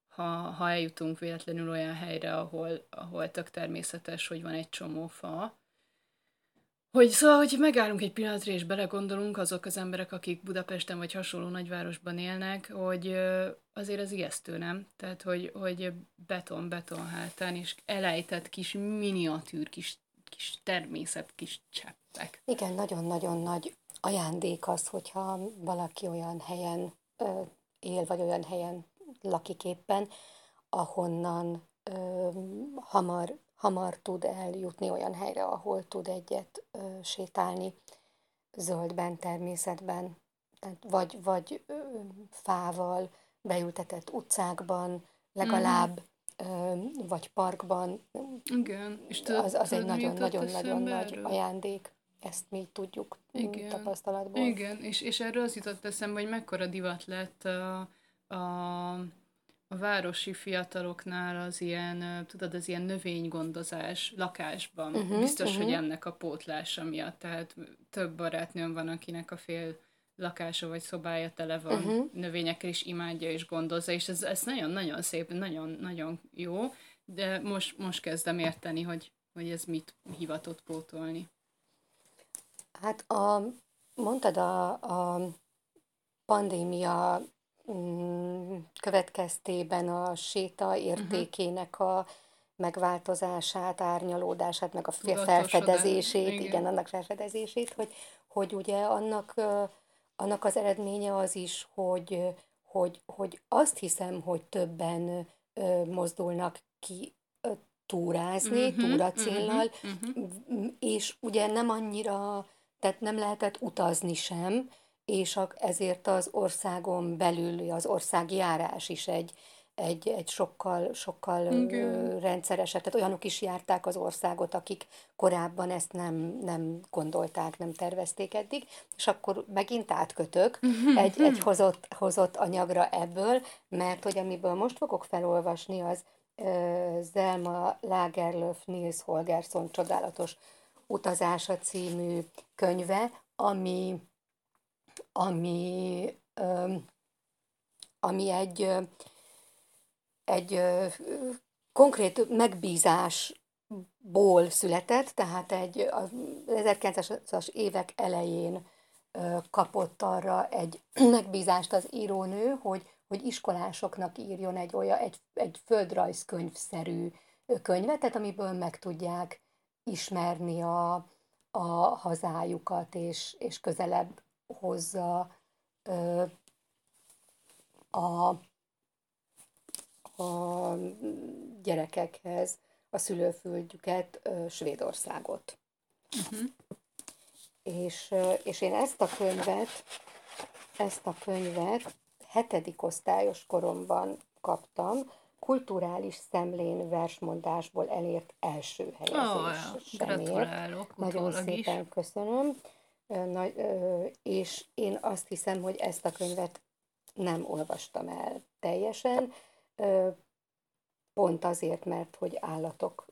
ha, ha eljutunk véletlenül olyan helyre, ahol, ahol tök természetes, hogy van egy csomó fa, hogy szóval, hogy megállunk egy pillanatra és belegondolunk azok az emberek, akik Budapesten vagy hasonló nagyvárosban élnek, hogy azért ez ijesztő, nem? Tehát, hogy, hogy beton, beton hátán, és elejtett kis miniatűr, kis, kis természet, kis cseppek. Igen, nagyon-nagyon nagy ajándék az, hogyha valaki olyan helyen él, vagy olyan helyen lakik éppen, ahonnan ö, hamar, hamar tud eljutni olyan helyre, ahol tud egyet ö, sétálni zöldben, természetben, tehát vagy, vagy ö, fával, beültetett utcákban, legalább, mm. ö, vagy parkban. Igen, és tudod, az, az egy nagyon-nagyon-nagyon nagy ajándék. Ezt mi tudjuk Igen. tapasztalatból. Igen, és, és erről az jutott eszembe, hogy mekkora divat lett a, a, a városi fiataloknál az ilyen, tudod, az ilyen növénygondozás lakásban. Uh-huh, Biztos, uh-huh. hogy ennek a pótlása miatt. Tehát több barátnőm van, akinek a fél lakása vagy szobája tele van uh-huh. növényekkel, és imádja és gondozza, és ez, ez nagyon-nagyon szép, nagyon-nagyon jó, de most, most kezdem érteni, hogy, hogy ez mit hivatott pótolni. Hát a, mondtad a, a pandémia Mm, következtében a séta értékének a megváltozását, árnyalódását, meg a felfedezését, igen. igen, annak felfedezését, hogy, hogy ugye annak, annak az eredménye az is, hogy, hogy, hogy azt hiszem, hogy többen mozdulnak ki túrázni, uh-huh, túra céllal, uh-huh, uh-huh. és ugye nem annyira, tehát nem lehetett utazni sem, és ezért az országon belül az országi járás is egy, egy, egy sokkal, sokkal Igen. rendszeresebb. Tehát olyanok is járták az országot, akik korábban ezt nem, nem gondolták, nem tervezték eddig, és akkor megint átkötök [laughs] egy, egy hozott, hozott anyagra ebből, mert hogy amiből most fogok felolvasni, az Zelma Lagerlöf Nils Holgersson csodálatos utazása című könyve, ami ami, ami egy, egy konkrét megbízásból született, tehát egy az 1900-as évek elején kapott arra egy [clears throat] megbízást az írónő, hogy, hogy iskolásoknak írjon egy olyan, egy, egy földrajzkönyvszerű könyvet, tehát amiből meg tudják ismerni a, a hazájukat, és, és közelebb hozza ö, a, a gyerekekhez a szülőföldjüket, ö, Svédországot. Uh-huh. És, és én ezt a könyvet, ezt a könyvet hetedik osztályos koromban kaptam, kulturális szemlén versmondásból elért első helyezés. Oh, Nagyon szépen is. köszönöm és én azt hiszem, hogy ezt a könyvet nem olvastam el teljesen, pont azért, mert hogy állatok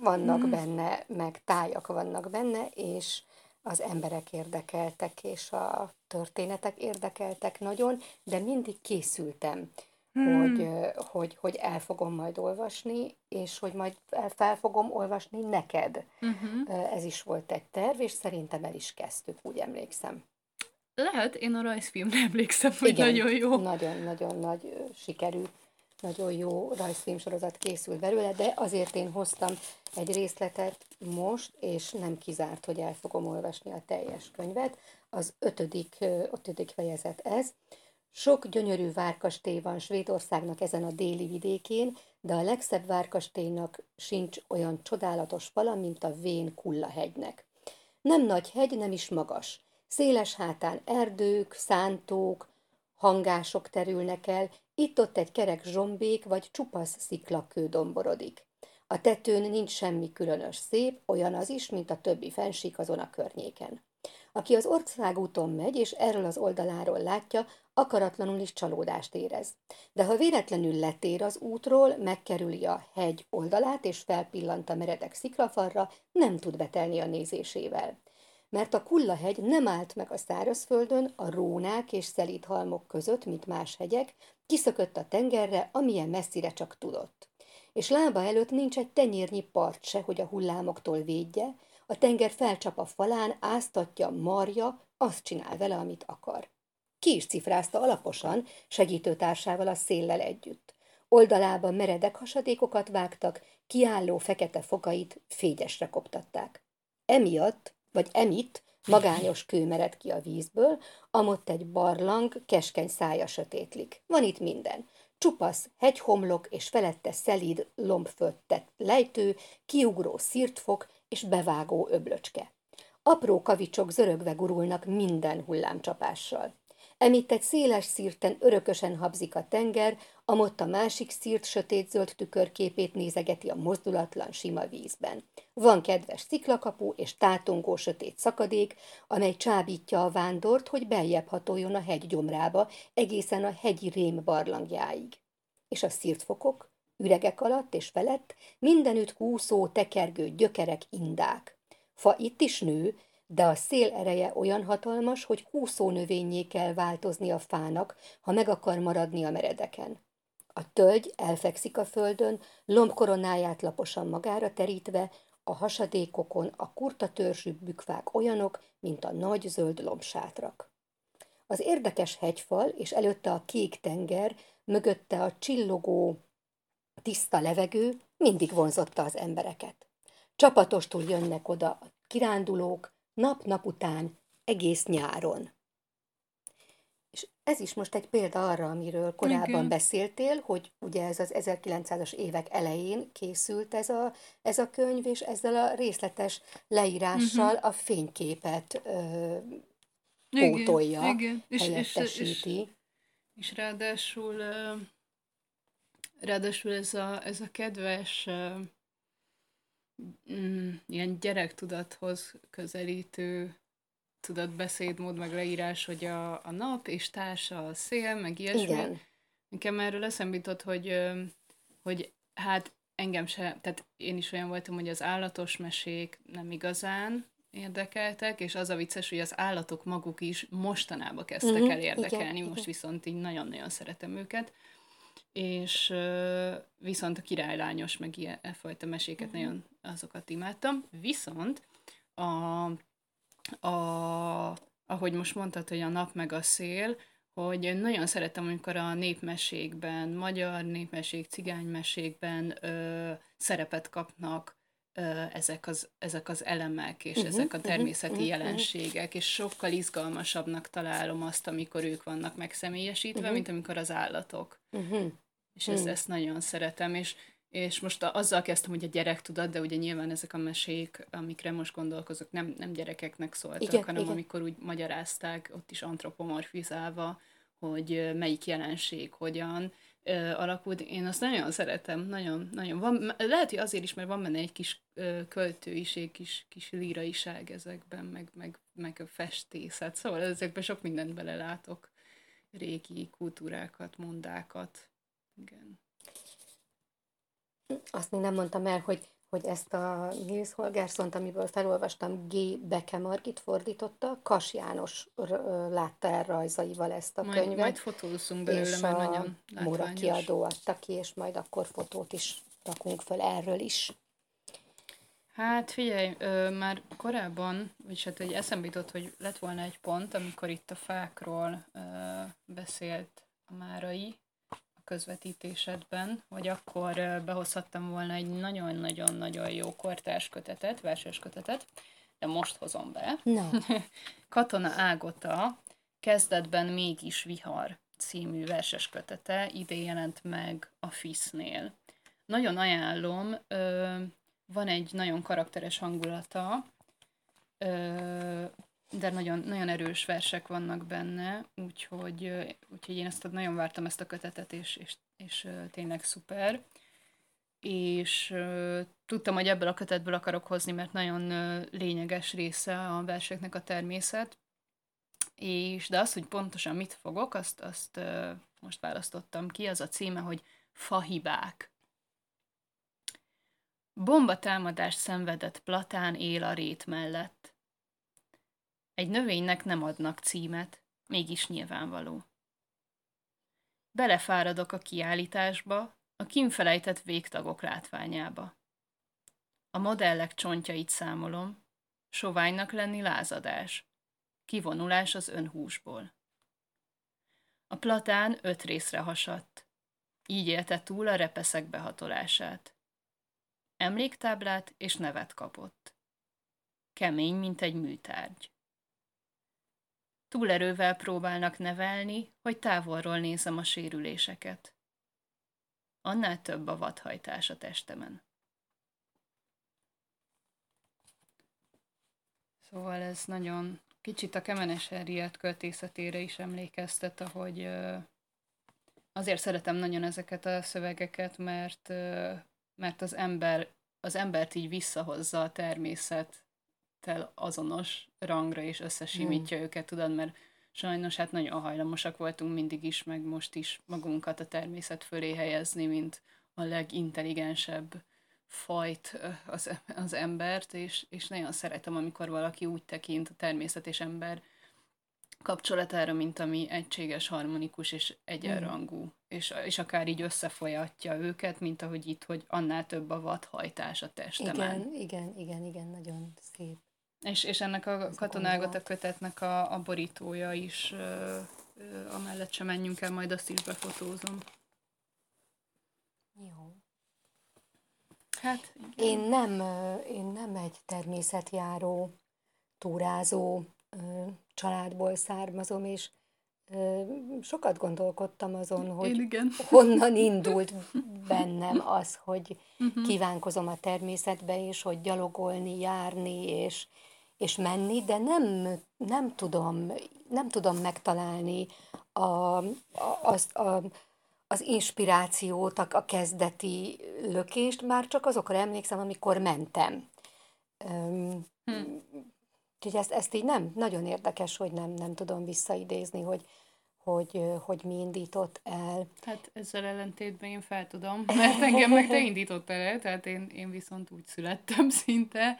vannak mm. benne, meg tájak vannak benne, és az emberek érdekeltek, és a történetek érdekeltek nagyon, de mindig készültem hmm. hogy, hogy, hogy el fogom majd olvasni, és hogy majd fel fogom olvasni neked. Uh-huh. Ez is volt egy terv, és szerintem el is kezdtük, úgy emlékszem. Lehet, én a rajzfilmre emlékszem, hogy Igen, nagyon jó. Nagyon-nagyon nagy sikerű, nagyon jó rajzfilm sorozat készült belőle, de azért én hoztam egy részletet most, és nem kizárt, hogy el fogom olvasni a teljes könyvet. Az ötödik, ötödik fejezet ez, Sok gyönyörű várkastély van Svédországnak ezen a déli vidékén, de a legszebb várkastélynak sincs olyan csodálatos fala, mint a Vén Kulla-hegynek. Nem nagy hegy, nem is magas. Széles hátán erdők, szántók, hangások terülnek el, itt-ott egy kerek zsombék vagy csupasz sziklakő domborodik. A tetőn nincs semmi különös szép, olyan az is, mint a többi fensík azon a környéken. Aki az országúton megy, és erről az oldaláról látja, akaratlanul is csalódást érez. De ha véletlenül letér az útról, megkerüli a hegy oldalát, és felpillant a meredek sziklafarra, nem tud betelni a nézésével. Mert a Kullahegy nem állt meg a szárazföldön, a rónák és halmok között, mint más hegyek, kiszökött a tengerre, amilyen messzire csak tudott. És lába előtt nincs egy tenyérnyi part se, hogy a hullámoktól védje, a tenger felcsap a falán, áztatja, marja, azt csinál vele, amit akar. Ki is cifrázta alaposan, segítőtársával a széllel együtt. Oldalában meredek hasadékokat vágtak, kiálló fekete fogait fégyesre koptatták. Emiatt, vagy emitt, magányos kő mered ki a vízből, amott egy barlang, keskeny szája sötétlik. Van itt minden. Csupasz hegyhomlok és felette szelíd lombföttet lejtő, kiugró szirtfok és bevágó öblöcske. Apró kavicsok zörögve gurulnak minden hullámcsapással. Emitt egy széles szírten örökösen habzik a tenger, amott a másik szírt sötétzöld tükörképét nézegeti a mozdulatlan sima vízben. Van kedves sziklakapu és tátongó sötét szakadék, amely csábítja a vándort, hogy beljebb hatoljon a hegy gyomrába, egészen a hegyi rém barlangjáig. És a szírtfokok, üregek alatt és felett mindenütt kúszó, tekergő gyökerek indák. Fa itt is nő, de a szél ereje olyan hatalmas, hogy kúszó növényé kell változni a fának, ha meg akar maradni a meredeken. A tölgy elfekszik a földön, lombkoronáját laposan magára terítve, a hasadékokon a kurta törzsű bükfák olyanok, mint a nagy zöld lombsátrak. Az érdekes hegyfal és előtte a kék tenger, mögötte a csillogó, tiszta levegő mindig vonzotta az embereket. Csapatostul jönnek oda a kirándulók, nap-nap után, egész nyáron. És ez is most egy példa arra, amiről korábban Igen. beszéltél, hogy ugye ez az 1900-as évek elején készült ez a, ez a könyv, és ezzel a részletes leírással uh-huh. a fényképet ö, pótolja, Igen. És, helyettesíti. És, és, és ráadásul, ráadásul ez a, ez a kedves mm, ilyen gyerektudathoz közelítő tudatbeszédmód, meg leírás, hogy a, a nap és társa a szél, meg ilyesmi. Igen. Nekem erről eszembe jutott, hogy, hogy hát engem se, tehát én is olyan voltam, hogy az állatos mesék nem igazán érdekeltek, és az a vicces, hogy az állatok maguk is mostanában kezdtek uh-huh, el érdekelni, igen, most igen. viszont így nagyon-nagyon szeretem őket és viszont a királylányos, meg ilyen e fajta meséket uh-huh. nagyon azokat imádtam. Viszont a, a, ahogy most mondtad, hogy a nap meg a szél, hogy nagyon szeretem, amikor a népmesékben, magyar népmesék, cigánymesékben ö, szerepet kapnak ö, ezek, az, ezek az elemek, és uh-huh, ezek a természeti uh-huh, jelenségek, és sokkal izgalmasabbnak találom azt, amikor ők vannak megszemélyesítve, uh-huh. mint amikor az állatok. Uh-huh és ezt, ezt nagyon szeretem, és, és most azzal kezdtem, hogy a gyerek tudat, de ugye nyilván ezek a mesék, amikre most gondolkozok, nem, nem gyerekeknek szóltak, igen, hanem igen. amikor úgy magyarázták, ott is antropomorfizálva, hogy melyik jelenség hogyan uh, alakult. Én azt nagyon szeretem, nagyon, nagyon. Van, lehet, hogy azért is, mert van benne egy kis uh, költőiség, kis, kis líraiság ezekben, meg, meg, meg a festészet. Szóval ezekben sok mindent belelátok, régi kultúrákat, mondákat. Igen. Azt még nem mondtam el, hogy, hogy ezt a Nils Holgersont, amiből felolvastam, G. Beke Margit fordította, Kas János látta el rajzaival ezt a majd, könyvet. Majd fotózunk belőle, és mert nagyon Móra kiadó adta ki, és majd akkor fotót is rakunk föl erről is. Hát figyelj, ö, már korábban, vagyis hát egy eszembe jutott, hogy lett volna egy pont, amikor itt a fákról ö, beszélt a Márai, közvetítésedben, hogy akkor behozhattam volna egy nagyon-nagyon-nagyon jó kortárs kötetet, verses kötetet, de most hozom be. No. [laughs] Katona Ágota, kezdetben mégis vihar. című verses kötete, idén jelent meg a FISZ-nél. Nagyon ajánlom, van egy nagyon karakteres hangulata, de nagyon, nagyon erős versek vannak benne, úgyhogy, úgyhogy én ezt nagyon vártam ezt a kötetet, és, és, és tényleg szuper. És tudtam, hogy ebből a kötetből akarok hozni, mert nagyon lényeges része a verseknek a természet, és de az, hogy pontosan mit fogok, azt, azt most választottam ki, az a címe, hogy Fahibák. Bomba támadást szenvedett platán él a rét mellett. Egy növénynek nem adnak címet, mégis nyilvánvaló. Belefáradok a kiállításba, a kinfelejtett végtagok látványába. A modellek csontjait számolom, soványnak lenni lázadás, kivonulás az önhúsból. A platán öt részre hasadt, így élte túl a repeszek behatolását. Emléktáblát és nevet kapott. Kemény, mint egy műtárgy. Túlerővel próbálnak nevelni, hogy távolról nézem a sérüléseket. Annál több a vadhajtás a testemen. Szóval ez nagyon kicsit a Kemenes Henriett költészetére is emlékeztet, ahogy azért szeretem nagyon ezeket a szövegeket, mert, mert az ember az embert így visszahozza a természettel azonos rangra, és összesimítja hmm. őket, tudod, mert sajnos hát nagyon hajlamosak voltunk mindig is, meg most is magunkat a természet fölé helyezni, mint a legintelligensebb fajt az, az embert, és, és nagyon szeretem, amikor valaki úgy tekint a természet és ember kapcsolatára, mint ami egységes, harmonikus és egyenrangú, mm. és, és akár így összefolyatja őket, mint ahogy itt, hogy annál több a vadhajtás a testemen. Igen, igen, igen, igen, nagyon szép. És, és ennek a katonágot a kötetnek a, a borítója is, ö, ö, amellett sem menjünk el, majd azt is befotózom. Jó. Hát, igen. Én nem, én nem egy természetjáró, túrázó családból származom, és sokat gondolkodtam azon, hogy honnan indult bennem az, hogy uh-huh. kívánkozom a természetbe, és hogy gyalogolni, járni, és, és menni, de nem, nem, tudom, nem tudom megtalálni a, a, az, a, az inspirációt, a, a kezdeti lökést, már csak azokra emlékszem, amikor mentem. Um, hmm Úgyhogy ezt, ezt így nem, nagyon érdekes, hogy nem, nem tudom visszaidézni, hogy, hogy, hogy mi indított el. Hát ezzel ellentétben én fel tudom, mert engem meg te indítottál el, tehát én, én viszont úgy születtem szinte,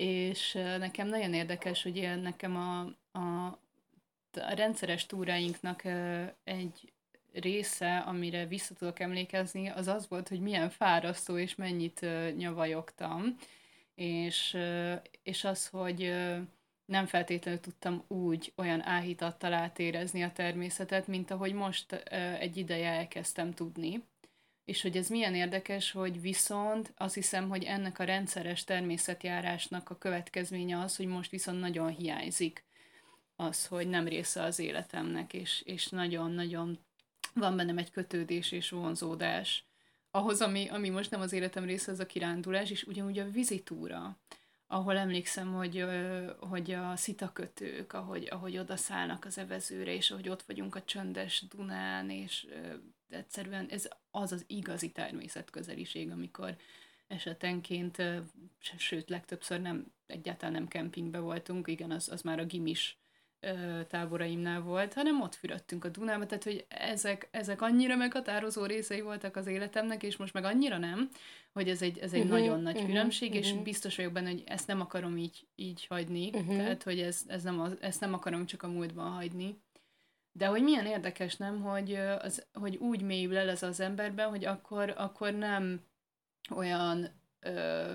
és nekem nagyon érdekes, hogy nekem a, a, a rendszeres túráinknak egy része, amire vissza tudok emlékezni, az az volt, hogy milyen fárasztó és mennyit nyavajogtam, és, és az, hogy nem feltétlenül tudtam úgy olyan áhítattal átérezni a természetet, mint ahogy most egy ideje elkezdtem tudni. És hogy ez milyen érdekes, hogy viszont azt hiszem, hogy ennek a rendszeres természetjárásnak a következménye az, hogy most viszont nagyon hiányzik az, hogy nem része az életemnek, és, és nagyon-nagyon van bennem egy kötődés és vonzódás. Ahhoz, ami, ami most nem az életem része, az a kirándulás, és ugyanúgy a vizitúra, ahol emlékszem, hogy, hogy a szitakötők, ahogy, ahogy odaszállnak az evezőre, és ahogy ott vagyunk a csöndes Dunán, és egyszerűen ez az az igazi természetközeliség, amikor esetenként, sőt, legtöbbször nem, egyáltalán nem kempingbe voltunk, igen, az, az már a gimis táboraimnál volt, hanem ott fürödtünk a Dunába, tehát hogy ezek, ezek annyira meghatározó részei voltak az életemnek, és most meg annyira nem, hogy ez egy, ez egy uh-huh, nagyon nagy uh-huh, különbség, uh-huh. és biztos vagyok benne, hogy ezt nem akarom így, így hagyni, uh-huh. tehát hogy ez, ez nem az, ezt nem akarom csak a múltban hagyni. De hogy milyen érdekes, nem, hogy, az, hogy úgy mélyül el ez az emberben, hogy akkor, akkor nem olyan ö,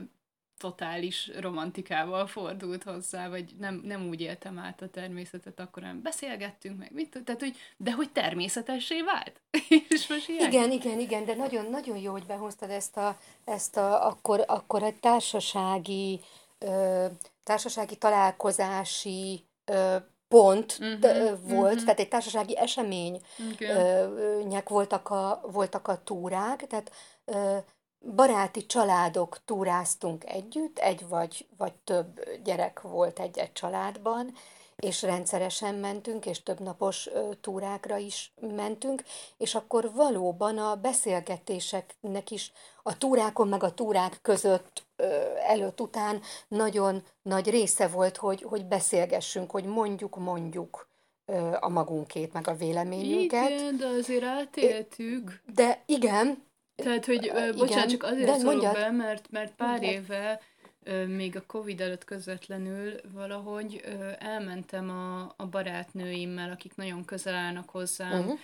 totális romantikával fordult hozzá, vagy nem, nem úgy éltem át a természetet, akkor nem beszélgettünk meg, mit, tehát, hogy, de hogy természetessé vált. [laughs] és most ilyen. Igen, igen, igen, de nagyon, nagyon jó, hogy behoztad ezt a, ezt a akkor, akkor egy társasági, ö, társasági találkozási ö, pont uh-huh, volt, uh-huh. tehát egy társasági események voltak a, voltak a túrák, tehát baráti családok túráztunk együtt, egy vagy, vagy több gyerek volt egy-egy családban, és rendszeresen mentünk, és több napos túrákra is mentünk, és akkor valóban a beszélgetéseknek is a túrákon meg a túrák között előtt-után nagyon nagy része volt, hogy, hogy beszélgessünk, hogy mondjuk, mondjuk a magunkét, meg a véleményünket. Igen, de azért átéltük. De igen. Tehát, hogy, uh, bocsánat, csak azért szólok mondjad, be, mert, mert pár mondjad. éve még a Covid előtt közvetlenül valahogy elmentem a, a barátnőimmel, akik nagyon közel állnak hozzám, uh-huh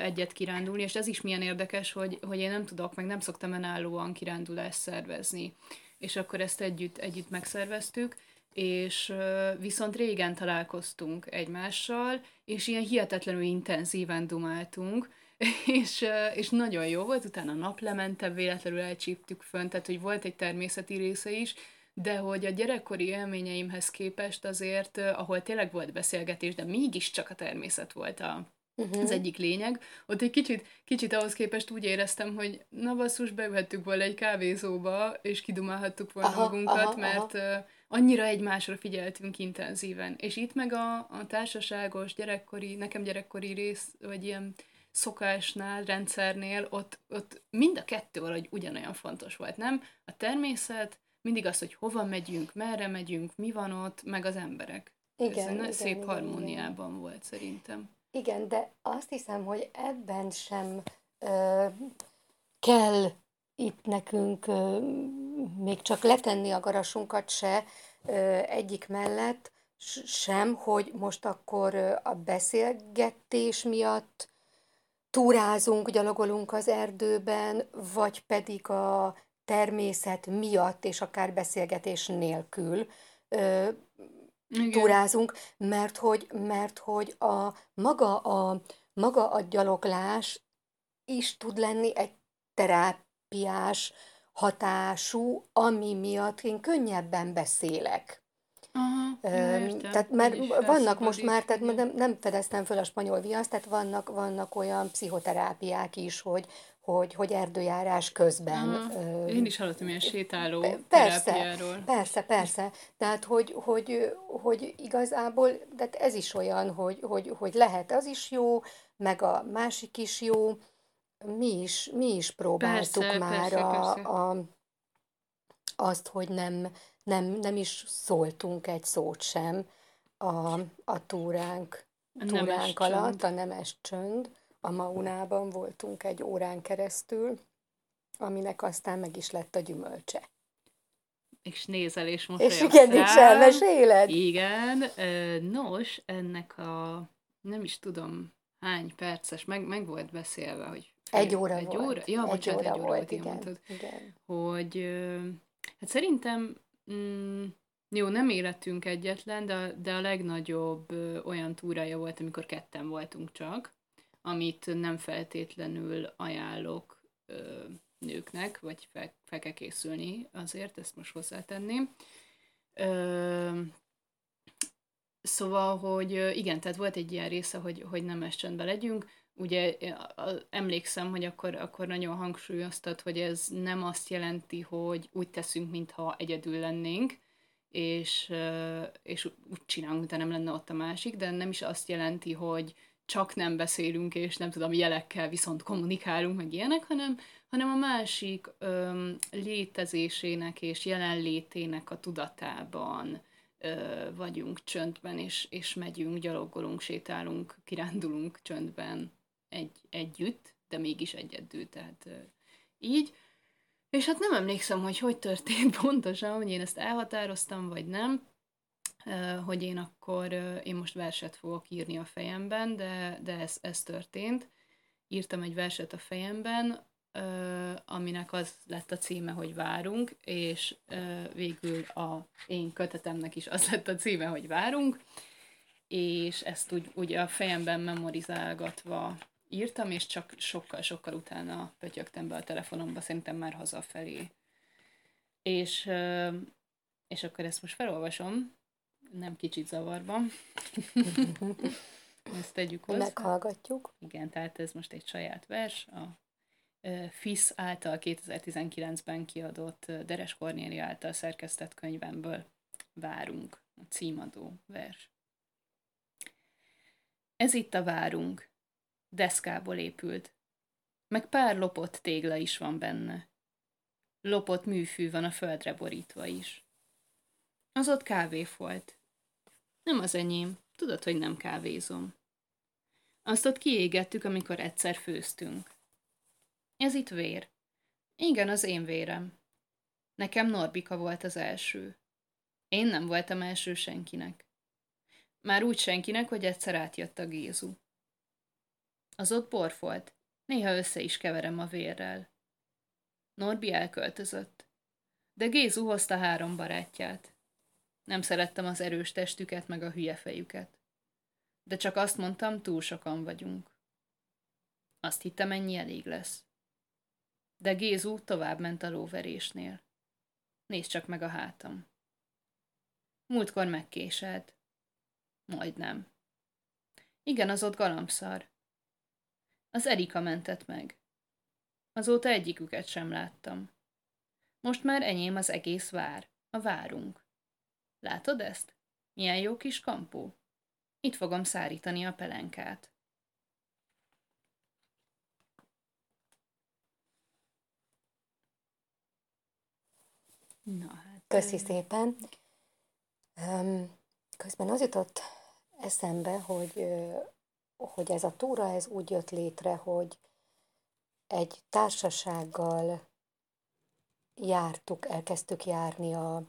egyet kirándulni, és ez is milyen érdekes, hogy, hogy én nem tudok, meg nem szoktam önállóan kirándulást szervezni. És akkor ezt együtt, együtt megszerveztük, és viszont régen találkoztunk egymással, és ilyen hihetetlenül intenzíven dumáltunk, [laughs] és, és nagyon jó volt, utána naplemente véletlenül elcsíptük fönn, tehát hogy volt egy természeti része is, de hogy a gyerekkori élményeimhez képest azért, ahol tényleg volt beszélgetés, de mégiscsak a természet volt a, uh-huh. az egyik lényeg, ott egy kicsit, kicsit ahhoz képest úgy éreztem, hogy na basszus, beülhettük volna egy kávézóba, és kidumálhattuk volna aha, magunkat, aha, mert aha. annyira egymásra figyeltünk intenzíven. És itt meg a, a társaságos, gyerekkori, nekem gyerekkori rész, vagy ilyen szokásnál, rendszernél, ott, ott mind a kettő valahogy ugyanolyan fontos volt, nem? A természet, mindig az, hogy hova megyünk, merre megyünk, mi van ott, meg az emberek. Igen, Ez igen, szép igen, harmóniában igen. volt szerintem. Igen, de azt hiszem, hogy ebben sem ö, kell itt nekünk ö, még csak letenni a garasunkat se ö, egyik mellett, sem, hogy most akkor a beszélgetés miatt túrázunk, gyalogolunk az erdőben, vagy pedig a természet miatt, és akár beszélgetés nélkül. Ö, Igen. túrázunk, mert hogy, mert hogy a maga, a maga a gyaloglás is tud lenni egy terápiás hatású, ami miatt én könnyebben beszélek. Aha, értem. Tehát mert vannak most már, tehát nem, nem fedeztem föl a spanyol viaszt, tehát vannak, vannak olyan pszichoterápiák is, hogy, hogy, hogy erdőjárás közben. Aha. Én is hallottam ilyen sétáló persze, terápiáról. Persze, persze. Tehát, hogy, hogy, hogy igazából, tehát ez is olyan, hogy, hogy, hogy lehet az is jó, meg a másik is jó. Mi is, mi is próbáltuk persze, már persze, a, persze. A, azt, hogy nem, nem, nem is szóltunk egy szót sem a, a túránk, a túránk alatt, csönd. a nemes csönd. A Maunában voltunk egy órán keresztül, aminek aztán meg is lett a gyümölcse. És nézel és mosolyogsz És igen, és elmeséled. Igen. Nos, ennek a nem is tudom hány perces, meg, meg volt beszélve, hogy egy óra egy volt. Óra? Ja, egy bocsánat, óra egy óra volt igen, mondtad. igen. Hogy hát szerintem mm, jó, nem életünk egyetlen, de, de a legnagyobb ö, olyan túrája volt, amikor ketten voltunk csak, amit nem feltétlenül ajánlok ö, nőknek, vagy fel, fel kell készülni azért, ezt most hozzátenném. Ö, szóval, hogy igen, tehát volt egy ilyen része, hogy, hogy nem csöndbe legyünk. Ugye emlékszem, hogy akkor, akkor nagyon hangsúlyoztat, hogy ez nem azt jelenti, hogy úgy teszünk, mintha egyedül lennénk, és, és úgy csinálunk, mintha nem lenne ott a másik, de nem is azt jelenti, hogy csak nem beszélünk, és nem tudom, jelekkel viszont kommunikálunk, meg ilyenek, hanem, hanem a másik öm, létezésének és jelenlétének a tudatában ö, vagyunk csöndben, és, és megyünk, gyalogolunk, sétálunk, kirándulunk csöndben egy, együtt, de mégis egyedül, tehát így. És hát nem emlékszem, hogy hogy történt [laughs] pontosan, hogy én ezt elhatároztam, vagy nem, hogy én akkor, én most verset fogok írni a fejemben, de, de ez, ez történt. Írtam egy verset a fejemben, aminek az lett a címe, hogy várunk, és végül a én kötetemnek is az lett a címe, hogy várunk, és ezt úgy, úgy a fejemben memorizálgatva írtam, és csak sokkal-sokkal utána pötyögtem be a telefonomba, szerintem már hazafelé. És, és akkor ezt most felolvasom, nem kicsit zavarban. [laughs] Ezt tegyük hozzá. Meghallgatjuk. Igen, tehát ez most egy saját vers, a FIS által 2019-ben kiadott Deres Kornéli által szerkesztett könyvemből Várunk, a címadó vers. Ez itt a várunk. Deszkából épült. Meg pár lopott tégla is van benne. Lopott műfű van a földre borítva is. Az ott kávéfolt. Nem az enyém, tudod, hogy nem kávézom. Azt ott kiégettük, amikor egyszer főztünk. Ez itt vér. Igen, az én vérem. Nekem Norbika volt az első. Én nem voltam első senkinek. Már úgy senkinek, hogy egyszer átjött a Gézu. Az ott borfolt. Néha össze is keverem a vérrel. Norbi elköltözött. De Gézu hozta három barátját. Nem szerettem az erős testüket meg a hülye fejüket. De csak azt mondtam, túl sokan vagyunk. Azt hittem, ennyi elég lesz. De Gézu tovább ment a lóverésnél. Nézd csak meg a hátam. Múltkor megkéselt. Majdnem. Igen, az ott galambszar. Az Erika mentett meg. Azóta egyiküket sem láttam. Most már enyém az egész vár. A várunk. Látod ezt? Milyen jó kis kampó? Itt fogom szárítani a pelenkát. Na, hát... Köszi szépen. Közben az jutott eszembe, hogy, hogy ez a túra ez úgy jött létre, hogy egy társasággal jártuk, elkezdtük járni a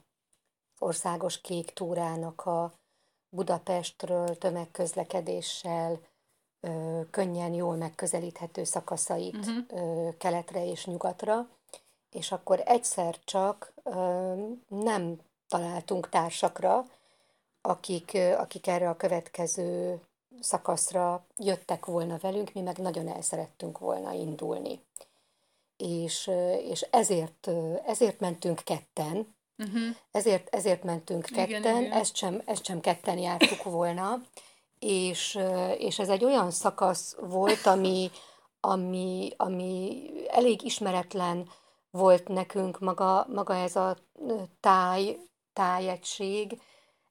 országos kék túrának a Budapestről tömegközlekedéssel könnyen, jól megközelíthető szakaszait uh-huh. keletre és nyugatra, és akkor egyszer csak nem találtunk társakra, akik, akik erre a következő szakaszra jöttek volna velünk, mi meg nagyon el szerettünk volna indulni. És, és ezért, ezért mentünk ketten, uh-huh. ezért, ezért mentünk ketten, igen, igen. Ezt, sem, ezt sem ketten jártuk volna, és, és ez egy olyan szakasz volt, ami, ami, ami elég ismeretlen volt nekünk maga, maga ez a táj, tájegység,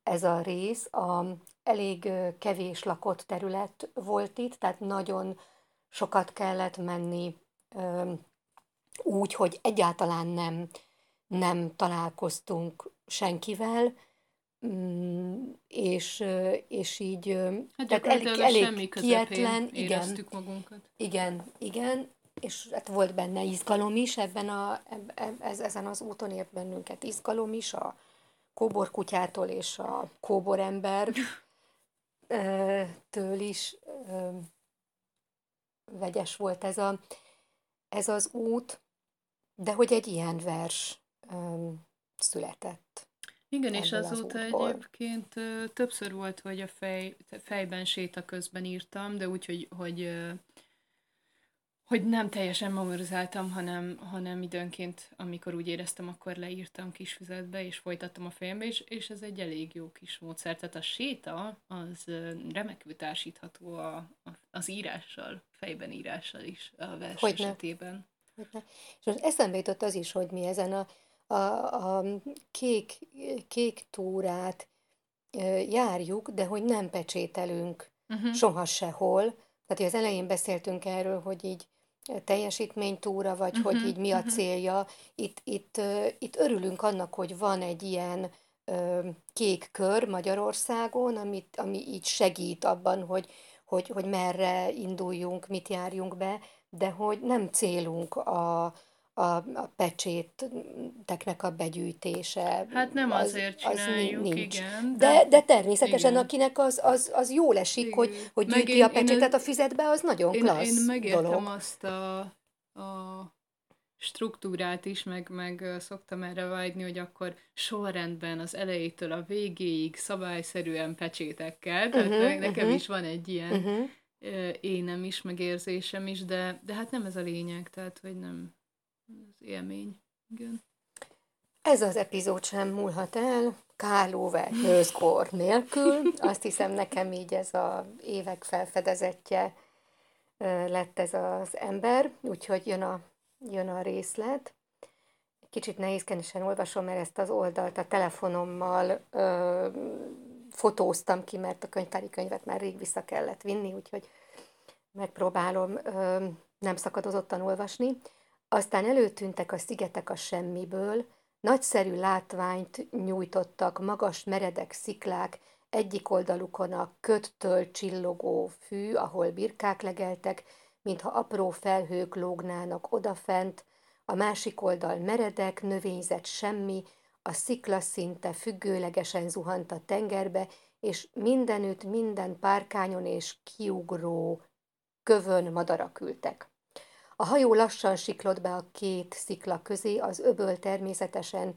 ez a rész. A, elég kevés lakott terület volt itt, tehát nagyon sokat kellett menni úgy, hogy egyáltalán nem, nem találkoztunk senkivel, mm, és, és így hát tehát elég, elég kietlen, igen, magunkat. Igen, igen, és hát volt benne izgalom is ebben a, ez, ezen az úton ért bennünket izgalom is, a kóborkutyától és a kóborember [laughs] től is vegyes volt ez, a, ez az út, de hogy egy ilyen vers született. Igen, és azóta az egyébként többször volt, hogy a fej, fejben séta közben írtam, de úgy, hogy, hogy hogy nem teljesen memorizáltam, hanem, hanem időnként, amikor úgy éreztem, akkor leírtam kis füzetbe, és folytattam a fejembe, és, és ez egy elég jó kis módszer. Tehát a séta az remekül társítható a, a, az írással, fejben írással is a vers Hogyne. esetében. Hogyne. És most eszembe jutott az is, hogy mi ezen a, a, a kék, kék túrát járjuk, de hogy nem pecsételünk uh-huh. soha sehol. Tehát, az elején beszéltünk erről, hogy így teljesítménytúra, vagy uh-huh, hogy így mi a uh-huh. célja. Itt, itt, itt örülünk annak, hogy van egy ilyen kék kör Magyarországon, amit, ami így segít abban, hogy, hogy, hogy merre induljunk, mit járjunk be, de hogy nem célunk a, a, a pecséteknek a begyűjtése. Hát nem az, azért csináljuk, az nincs. igen. De, de, de természetesen igen. akinek az, az, az jól esik, igen. hogy, hogy gyűjti én, a pecsétet én, a fizetbe, az nagyon én, klassz Én megértem dolog. azt a, a struktúrát is, meg, meg szoktam erre vágyni, hogy akkor sorrendben az elejétől a végéig szabályszerűen pecsétekkel, tehát uh-huh, nekem uh-huh. is van egy ilyen uh-huh. énem is, meg érzésem is, de, de hát nem ez a lényeg, tehát hogy nem élmény. Igen. Ez az epizód sem múlhat el, Kálóver nőzkor nélkül. Azt hiszem nekem így ez a évek felfedezetje lett ez az ember, úgyhogy jön a, jön a részlet. Kicsit nehézkenesen olvasom, mert ezt az oldalt a telefonommal ö, fotóztam ki, mert a könyvtári könyvet már rég vissza kellett vinni, úgyhogy megpróbálom ö, nem szakadozottan olvasni. Aztán előtűntek a szigetek a semmiből, nagyszerű látványt nyújtottak magas meredek sziklák, egyik oldalukon a köttől csillogó fű, ahol birkák legeltek, mintha apró felhők lógnának odafent, a másik oldal meredek, növényzet semmi, a szikla szinte függőlegesen zuhant a tengerbe, és mindenütt minden párkányon és kiugró kövön madarak ültek. A hajó lassan siklott be a két szikla közé, az öböl természetesen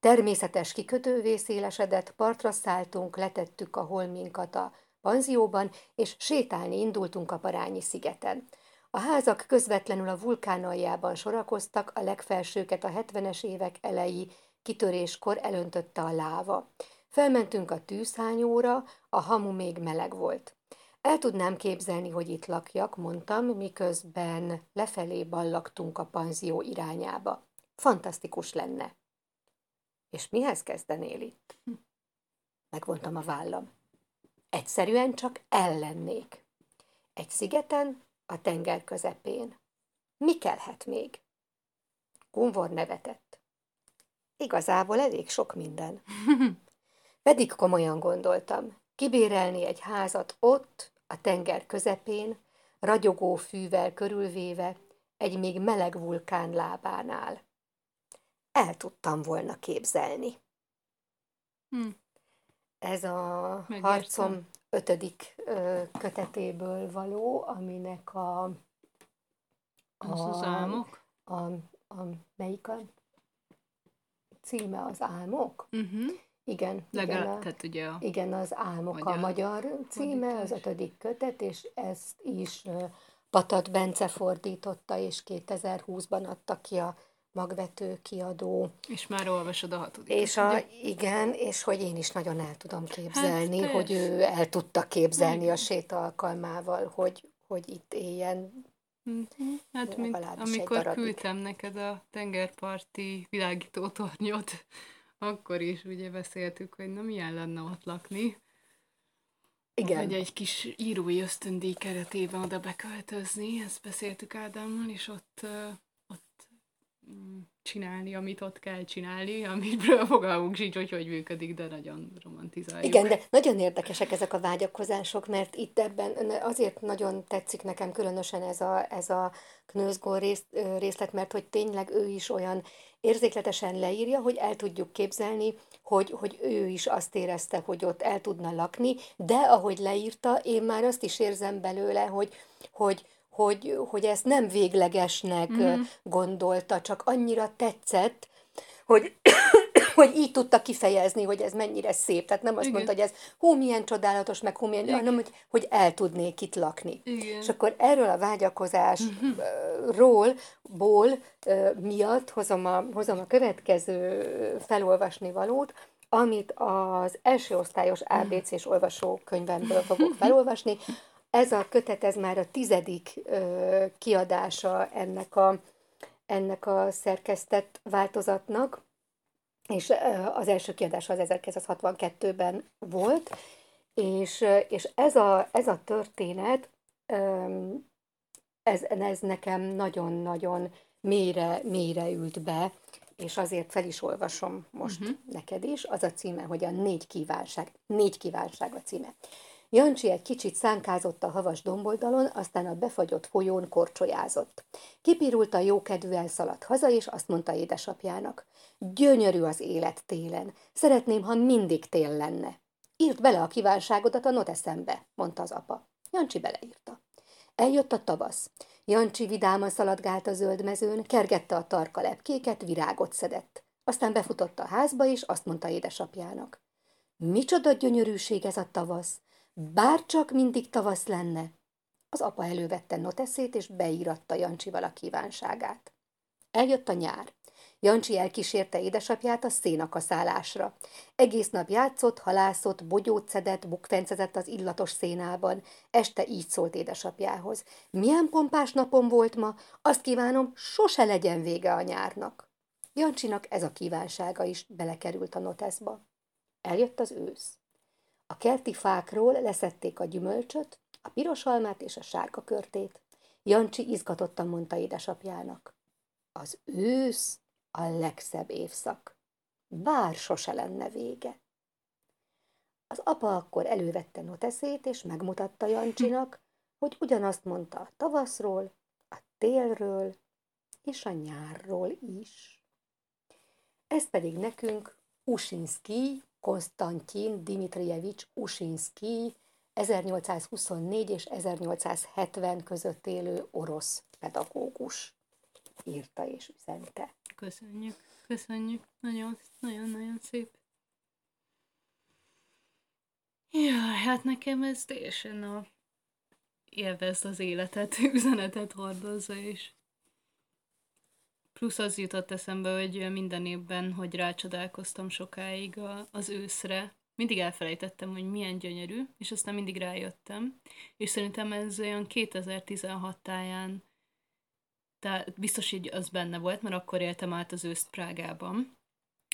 természetes kikötővé szélesedett, partra szálltunk, letettük a holminkat a panzióban, és sétálni indultunk a Parányi szigeten. A házak közvetlenül a vulkán aljában sorakoztak, a legfelsőket a 70-es évek elejé kitöréskor elöntötte a láva. Felmentünk a tűzhányóra, a hamu még meleg volt. El tudnám képzelni, hogy itt lakjak, mondtam, miközben lefelé ballaktunk a panzió irányába. Fantasztikus lenne. És mihez kezdenél itt? Megvontam a vállam. Egyszerűen csak ellennék. Egy szigeten, a tenger közepén. Mi kellhet még? Gunvor nevetett. Igazából elég sok minden. [laughs] Pedig komolyan gondoltam, kibérelni egy házat ott, a tenger közepén, ragyogó fűvel körülvéve, egy még meleg vulkán lábánál. El tudtam volna képzelni. Hm. Ez a Megértem. harcom ötödik ö, kötetéből való, aminek a... a az az álmok? A, a, melyik a címe az álmok? Uh-huh. Igen. Legalább, igen, a, tehát ugye a igen, az álmok magyar, a magyar címe, fordítás. az ötödik kötet, és ezt is Patat Bence fordította, és 2020-ban adta ki a magvető kiadó. És már olvasod a hatodik. És a, igen, és hogy én is nagyon el tudom képzelni, hát, hogy ő el tudta képzelni a sét alkalmával, hogy, hogy itt éljen. Mhm. Hát, mint amikor küldtem neked a tengerparti világítótornyot, akkor is ugye beszéltük, hogy na milyen lenne ott lakni. Igen. Hogy egy kis írói ösztöndíj keretében oda beköltözni, ezt beszéltük Ádámmal, és ott csinálni, amit ott kell csinálni, amiről fogalmunk sincs, hogy hogy működik, de nagyon romantizáljuk. Igen, de nagyon érdekesek ezek a vágyakozások, mert itt ebben azért nagyon tetszik nekem különösen ez a, ez a Knőzgól rész, részlet, mert hogy tényleg ő is olyan érzékletesen leírja, hogy el tudjuk képzelni, hogy, hogy ő is azt érezte, hogy ott el tudna lakni, de ahogy leírta, én már azt is érzem belőle, hogy, hogy hogy, hogy ezt nem véglegesnek mm. gondolta, csak annyira tetszett, hogy, hogy így tudta kifejezni, hogy ez mennyire szép. Tehát nem azt Igen. mondta, hogy ez hú, milyen csodálatos, meg hú, milyen, hanem hogy, hogy el tudnék itt lakni. Igen. És akkor erről a vágyakozásról, ból miatt hozom a, hozom a következő felolvasni valót, amit az első osztályos ABC-s olvasókönyvemből fogok [laughs] felolvasni, ez a kötet, ez már a tizedik ö, kiadása ennek a, ennek a szerkesztett változatnak, és az első kiadása az 1962-ben volt, és, és ez, a, ez a történet, ez, ez nekem nagyon-nagyon mélyre, mélyre ült be, és azért fel is olvasom most uh-huh. neked is. Az a címe, hogy a négy kívánság. Négy kívánság a címe. Jancsi egy kicsit szánkázott a havas domboldalon, aztán a befagyott folyón korcsolyázott. Kipirult a jókedvű elszaladt haza, és azt mondta édesapjának. Gyönyörű az élet télen. Szeretném, ha mindig tél lenne. Írt bele a kívánságodat a noteszembe, mondta az apa. Jancsi beleírta. Eljött a tavasz. Jancsi vidáman szaladgált a zöld mezőn, kergette a tarka lepkéket, virágot szedett. Aztán befutott a házba, és azt mondta édesapjának. Micsoda gyönyörűség ez a tavasz! Bár csak mindig tavasz lenne. Az apa elővette noteszét, és beíratta Jancsival a kívánságát. Eljött a nyár. Jancsi elkísérte édesapját a szénakaszálásra. Egész nap játszott, halászott, bogyót szedett, bukfencezett az illatos szénában. Este így szólt édesapjához. Milyen pompás napom volt ma, azt kívánom, sose legyen vége a nyárnak. Jancsinak ez a kívánsága is belekerült a noteszba. Eljött az ősz. A kerti fákról leszették a gyümölcsöt, a piros almát és a sárga körtét. Jancsi izgatottan mondta édesapjának. Az ősz a legszebb évszak. Bár sose lenne vége. Az apa akkor elővette noteszét, és megmutatta Jancsinak, hogy ugyanazt mondta a tavaszról, a télről és a nyárról is. Ez pedig nekünk Usinski, Konstantin Dimitrijevics Usinski 1824 és 1870 között élő orosz pedagógus írta és üzente. Köszönjük, köszönjük. Nagyon, nagyon, nagyon szép. Ja, hát nekem ez teljesen a élvezd az életet, [laughs] üzenetet hordozza, és plusz az jutott eszembe, hogy minden évben, hogy rácsodálkoztam sokáig az őszre, mindig elfelejtettem, hogy milyen gyönyörű, és aztán mindig rájöttem, és szerintem ez olyan 2016 táján tehát biztos így az benne volt, mert akkor éltem át az őszt Prágában,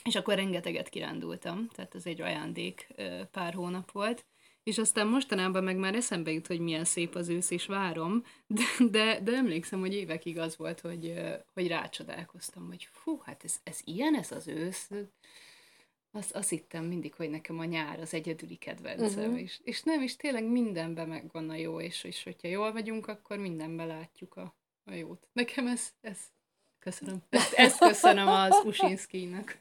és akkor rengeteget kirándultam, tehát ez egy ajándék pár hónap volt, és aztán mostanában meg már eszembe jut, hogy milyen szép az ősz, és várom, de, de, de emlékszem, hogy évekig az volt, hogy, hogy rácsodálkoztam, hogy fú, hát ez, ez ilyen, ez az ősz, azt, azt hittem mindig, hogy nekem a nyár az egyedüli kedvencem, uh-huh. és, és nem, és tényleg mindenben megvan a jó, és, és hogyha jól vagyunk, akkor mindenben látjuk a, a jót. Nekem ez, ez köszönöm. Ezt, ezt köszönöm az Usinszkinak.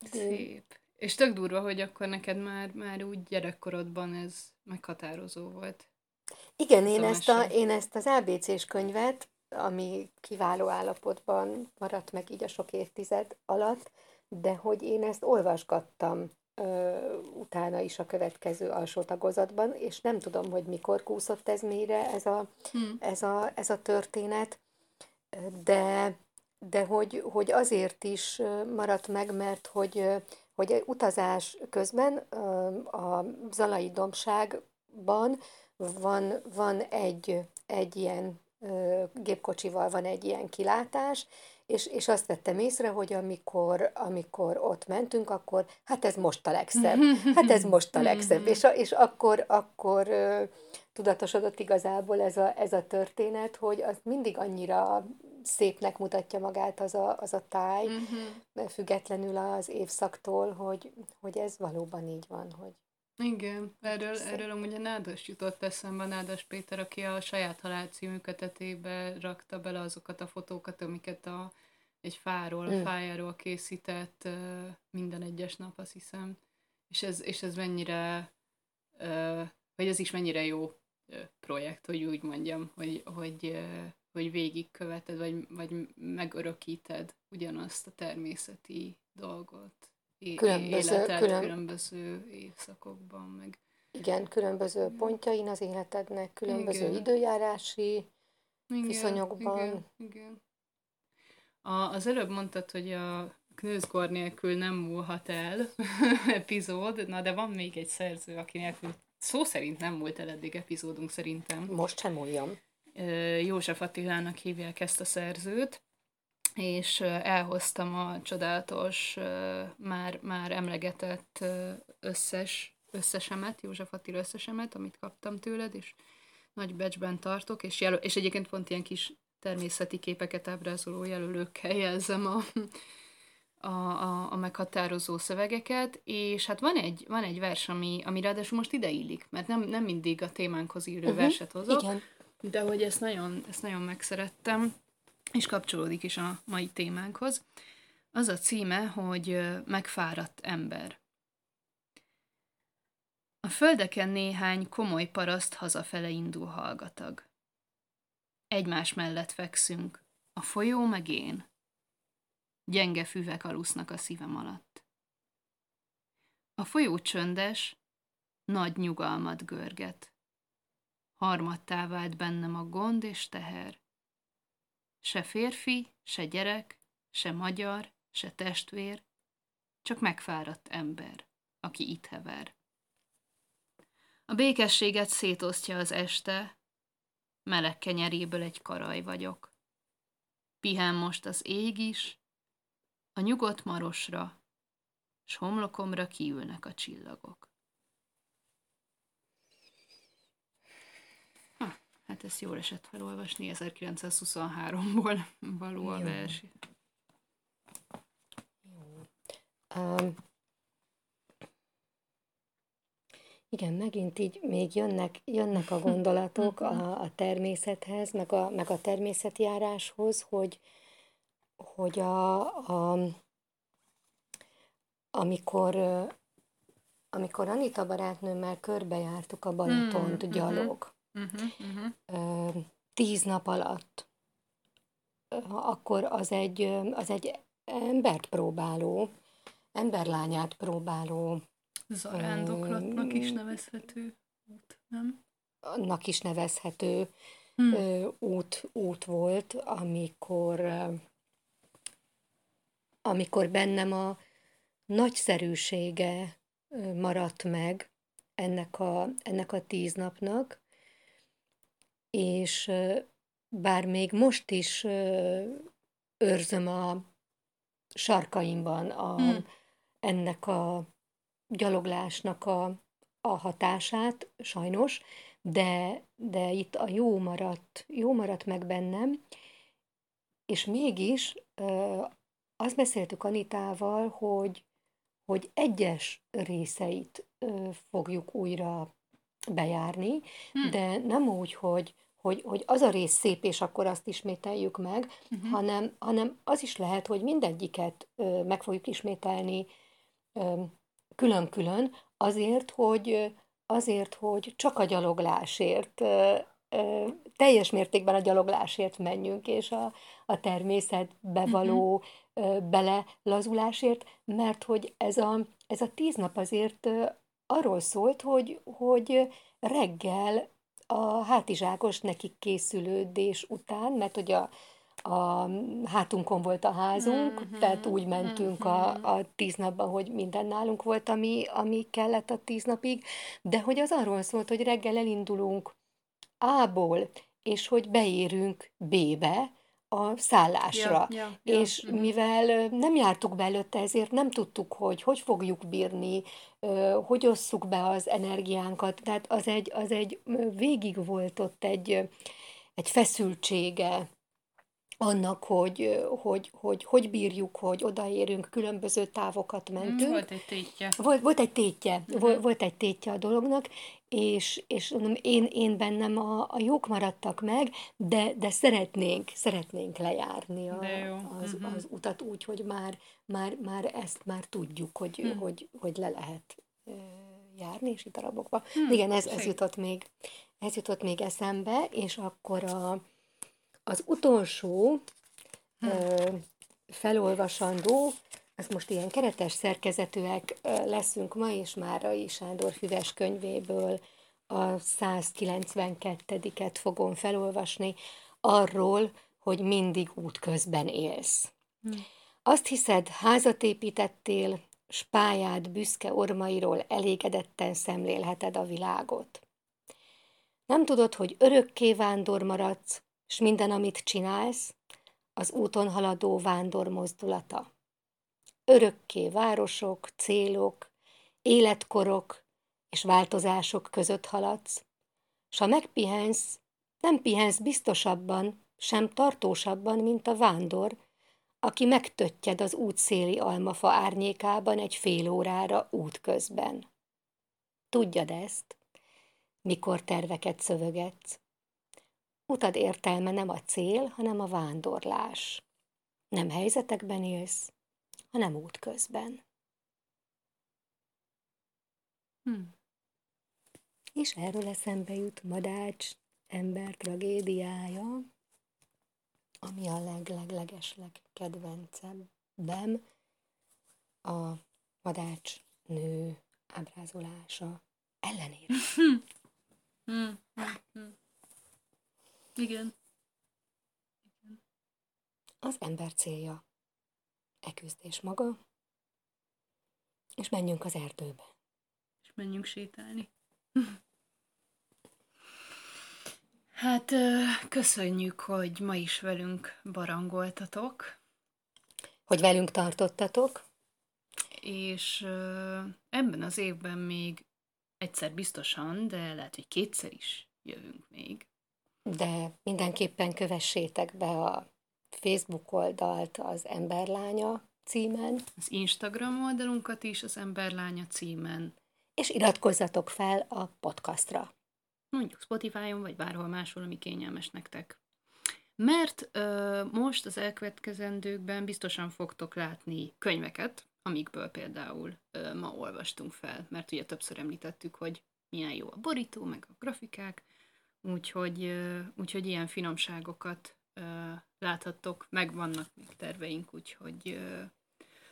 [laughs] Szép. És tök durva, hogy akkor neked már, már úgy gyerekkorodban ez meghatározó volt. Igen, én ezt, a, én ezt az ABC-s könyvet, ami kiváló állapotban maradt meg így a sok évtized alatt, de hogy én ezt olvasgattam utána is a következő alsó tagozatban, és nem tudom, hogy mikor kúszott ez mélyre ez a, hmm. ez a, ez a történet, de, de hogy, hogy azért is maradt meg, mert hogy, hogy utazás közben a Zalai Domságban van, van egy, egy ilyen gépkocsival van egy ilyen kilátás, és, és azt vettem észre, hogy amikor, amikor ott mentünk, akkor hát ez most a legszebb, hát ez most a legszebb, és, és akkor, akkor tudatosodott igazából ez a, ez a történet, hogy az mindig annyira szépnek mutatja magát az a, az a táj, függetlenül az évszaktól, hogy, hogy ez valóban így van, hogy igen, erről, erről amúgy a Nádas jutott eszembe, Nádas Péter, aki a saját halál című kötetébe rakta bele azokat a fotókat, amiket a, egy fáról, mm. fájáról készített minden egyes nap, azt hiszem. És ez, és ez mennyire, vagy ez is mennyire jó projekt, hogy úgy mondjam, hogy, hogy, hogy végigköveted, vagy, vagy megörökíted ugyanazt a természeti dolgot különböző, életed külön... különböző évszakokban, meg... Igen, különböző pontjain az életednek, különböző igen. időjárási igen, viszonyokban. Igen, igen. A, az előbb mondtad, hogy a Knőzgor nélkül nem múlhat el [laughs] epizód, na de van még egy szerző, aki nélkül szó szerint nem múlt el eddig epizódunk szerintem. Most sem múljon. József Attilának hívják ezt a szerzőt, és elhoztam a csodálatos, már, már emlegetett összes, összesemet, József Attila összesemet, amit kaptam tőled, és nagy becsben tartok, és, jelöl, és egyébként pont ilyen kis természeti képeket ábrázoló jelölőkkel jelzem a, a, a, a meghatározó szövegeket, és hát van egy, van egy vers, ami, ami ráadásul most ide illik, mert nem, nem mindig a témánkhoz illő uh-huh, verset hozok, igen. De hogy ezt nagyon, ezt nagyon megszerettem, és kapcsolódik is a mai témánkhoz. Az a címe, hogy Megfáradt ember. A földeken néhány komoly paraszt hazafele indul hallgatag. Egymás mellett fekszünk, a folyó meg én. Gyenge füvek alusznak a szívem alatt. A folyó csöndes, nagy nyugalmat görget. Harmattá vált bennem a gond és teher Se férfi, se gyerek, se magyar, se testvér, csak megfáradt ember, aki itt hever. A békességet szétosztja az este, meleg kenyeréből egy karaj vagyok. Pihen most az ég is, a nyugodt marosra, s homlokomra kiülnek a csillagok. Ha, hát ezt jól esett felolvasni, 1923-ból [laughs] való a vers. Jó. Um, igen, megint így még jönnek, jönnek a gondolatok a, a természethez, meg a, meg a természetjáráshoz, hogy, hogy a, a, amikor, amikor Anita barátnőmmel körbejártuk a Balatont mm, gyalog, uh-huh, uh-huh. tíz nap alatt, akkor az egy, az egy embert próbáló, emberlányát próbáló Zarándoklatnak is nevezhető út, nem? Annak is nevezhető hmm. út, út volt, amikor, amikor bennem a nagyszerűsége maradt meg ennek a, ennek a tíz napnak, és bár még most is őrzöm a sarkaimban a, hmm. ennek a gyaloglásnak a, a hatását, sajnos, de, de itt a jó maradt, jó maradt meg bennem, és mégis azt beszéltük Anitával, hogy, hogy egyes részeit fogjuk újra bejárni, hm. de nem úgy, hogy, hogy, hogy az a rész szép, és akkor azt ismételjük meg, uh-huh. hanem, hanem az is lehet, hogy mindegyiket ö, meg fogjuk ismételni ö, külön-külön, azért, hogy, azért, hogy csak a gyaloglásért, teljes mértékben a gyaloglásért menjünk, és a, a természetbe mhm. való uh-huh. belelazulásért, mert hogy ez a, ez a tíz nap azért arról szólt, hogy, hogy reggel a hátizsákos nekik készülődés után, mert hogy a, a hátunkon volt a házunk, mm-hmm. tehát úgy mentünk mm-hmm. a, a tíz napban, hogy minden nálunk volt, ami, ami kellett a tíz napig, de hogy az arról szólt, hogy reggel elindulunk A-ból, és hogy beérünk B-be, a szállásra. Ja, ja, ja. És mm. mivel nem jártuk be előtte, ezért nem tudtuk, hogy hogy fogjuk bírni, hogy osszuk be az energiánkat. Tehát az egy, az egy végig volt ott egy, egy feszültsége annak, hogy hogy, hogy hogy bírjuk, hogy odaérünk, különböző távokat mentünk. Volt egy tétje. Volt, volt egy tétje, uh-huh. volt, volt egy tétje a dolognak, és, és mondom, én, én bennem a, a jók maradtak meg, de, de szeretnénk, szeretnénk lejárni a, az, uh-huh. az utat úgy, hogy már, már, már ezt már tudjuk, hogy, uh-huh. hogy, hogy le lehet járni, és itt darabokba. Hmm, Igen, ez, ez jutott még ez jutott még eszembe, és akkor a, az utolsó hm. ö, felolvasandó, ez most ilyen keretes szerkezetűek leszünk ma, és Márai Sándor Füves könyvéből a 192-et fogom felolvasni, arról, hogy mindig útközben élsz. Hm. Azt hiszed, házat építettél, spáját büszke ormairól elégedetten szemlélheted a világot. Nem tudod, hogy örökké vándor maradsz, s minden, amit csinálsz, az úton haladó vándor mozdulata. Örökké városok, célok, életkorok és változások között haladsz, s ha megpihensz, nem pihensz biztosabban, sem tartósabban, mint a vándor, aki megtöttyed az útszéli almafa árnyékában egy fél órára útközben. Tudjad ezt, mikor terveket szövögetsz. Utad értelme nem a cél, hanem a vándorlás. Nem helyzetekben élsz, hanem útközben. Hmm. És erről eszembe jut Madács ember tragédiája, ami a legleglegesleg kedvencebben a Madács nő ábrázolása ellenére. Hmm. Hmm. Hmm. Hmm. Igen. Igen. az ember célja. E küzdés maga, és menjünk az erdőbe. És menjünk sétálni. [laughs] Hát köszönjük, hogy ma is velünk barangoltatok. Hogy velünk tartottatok. És ebben az évben még egyszer biztosan, de lehet, hogy kétszer is jövünk még. De mindenképpen kövessétek be a Facebook oldalt az Emberlánya címen. Az Instagram oldalunkat is az Emberlánya címen. És iratkozzatok fel a podcastra. Mondjuk Spotify-on, vagy bárhol máshol, ami kényelmes nektek. Mert ö, most az elkövetkezendőkben biztosan fogtok látni könyveket, amikből például ö, ma olvastunk fel, mert ugye többször említettük, hogy milyen jó a borító, meg a grafikák, úgyhogy, úgyhogy ilyen finomságokat láthattok, meg vannak még terveink, úgyhogy,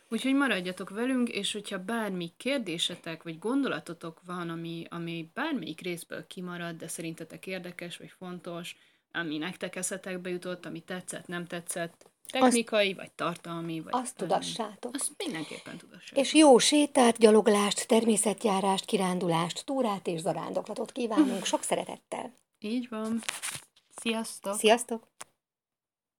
úgyhogy maradjatok velünk, és hogyha bármi kérdésetek, vagy gondolatotok van, ami, ami bármelyik részből kimarad, de szerintetek érdekes, vagy fontos, ami nektek eszetekbe jutott, ami tetszett, nem tetszett, technikai, azt, vagy tartalmi, vagy... Azt tudassátok. Azt mindenképpen tudassátok. És jó sétát, gyaloglást, természetjárást, kirándulást, túrát és zarándoklatot kívánunk [laughs] sok szeretettel. Így van. Sziasztok! Sziasztok!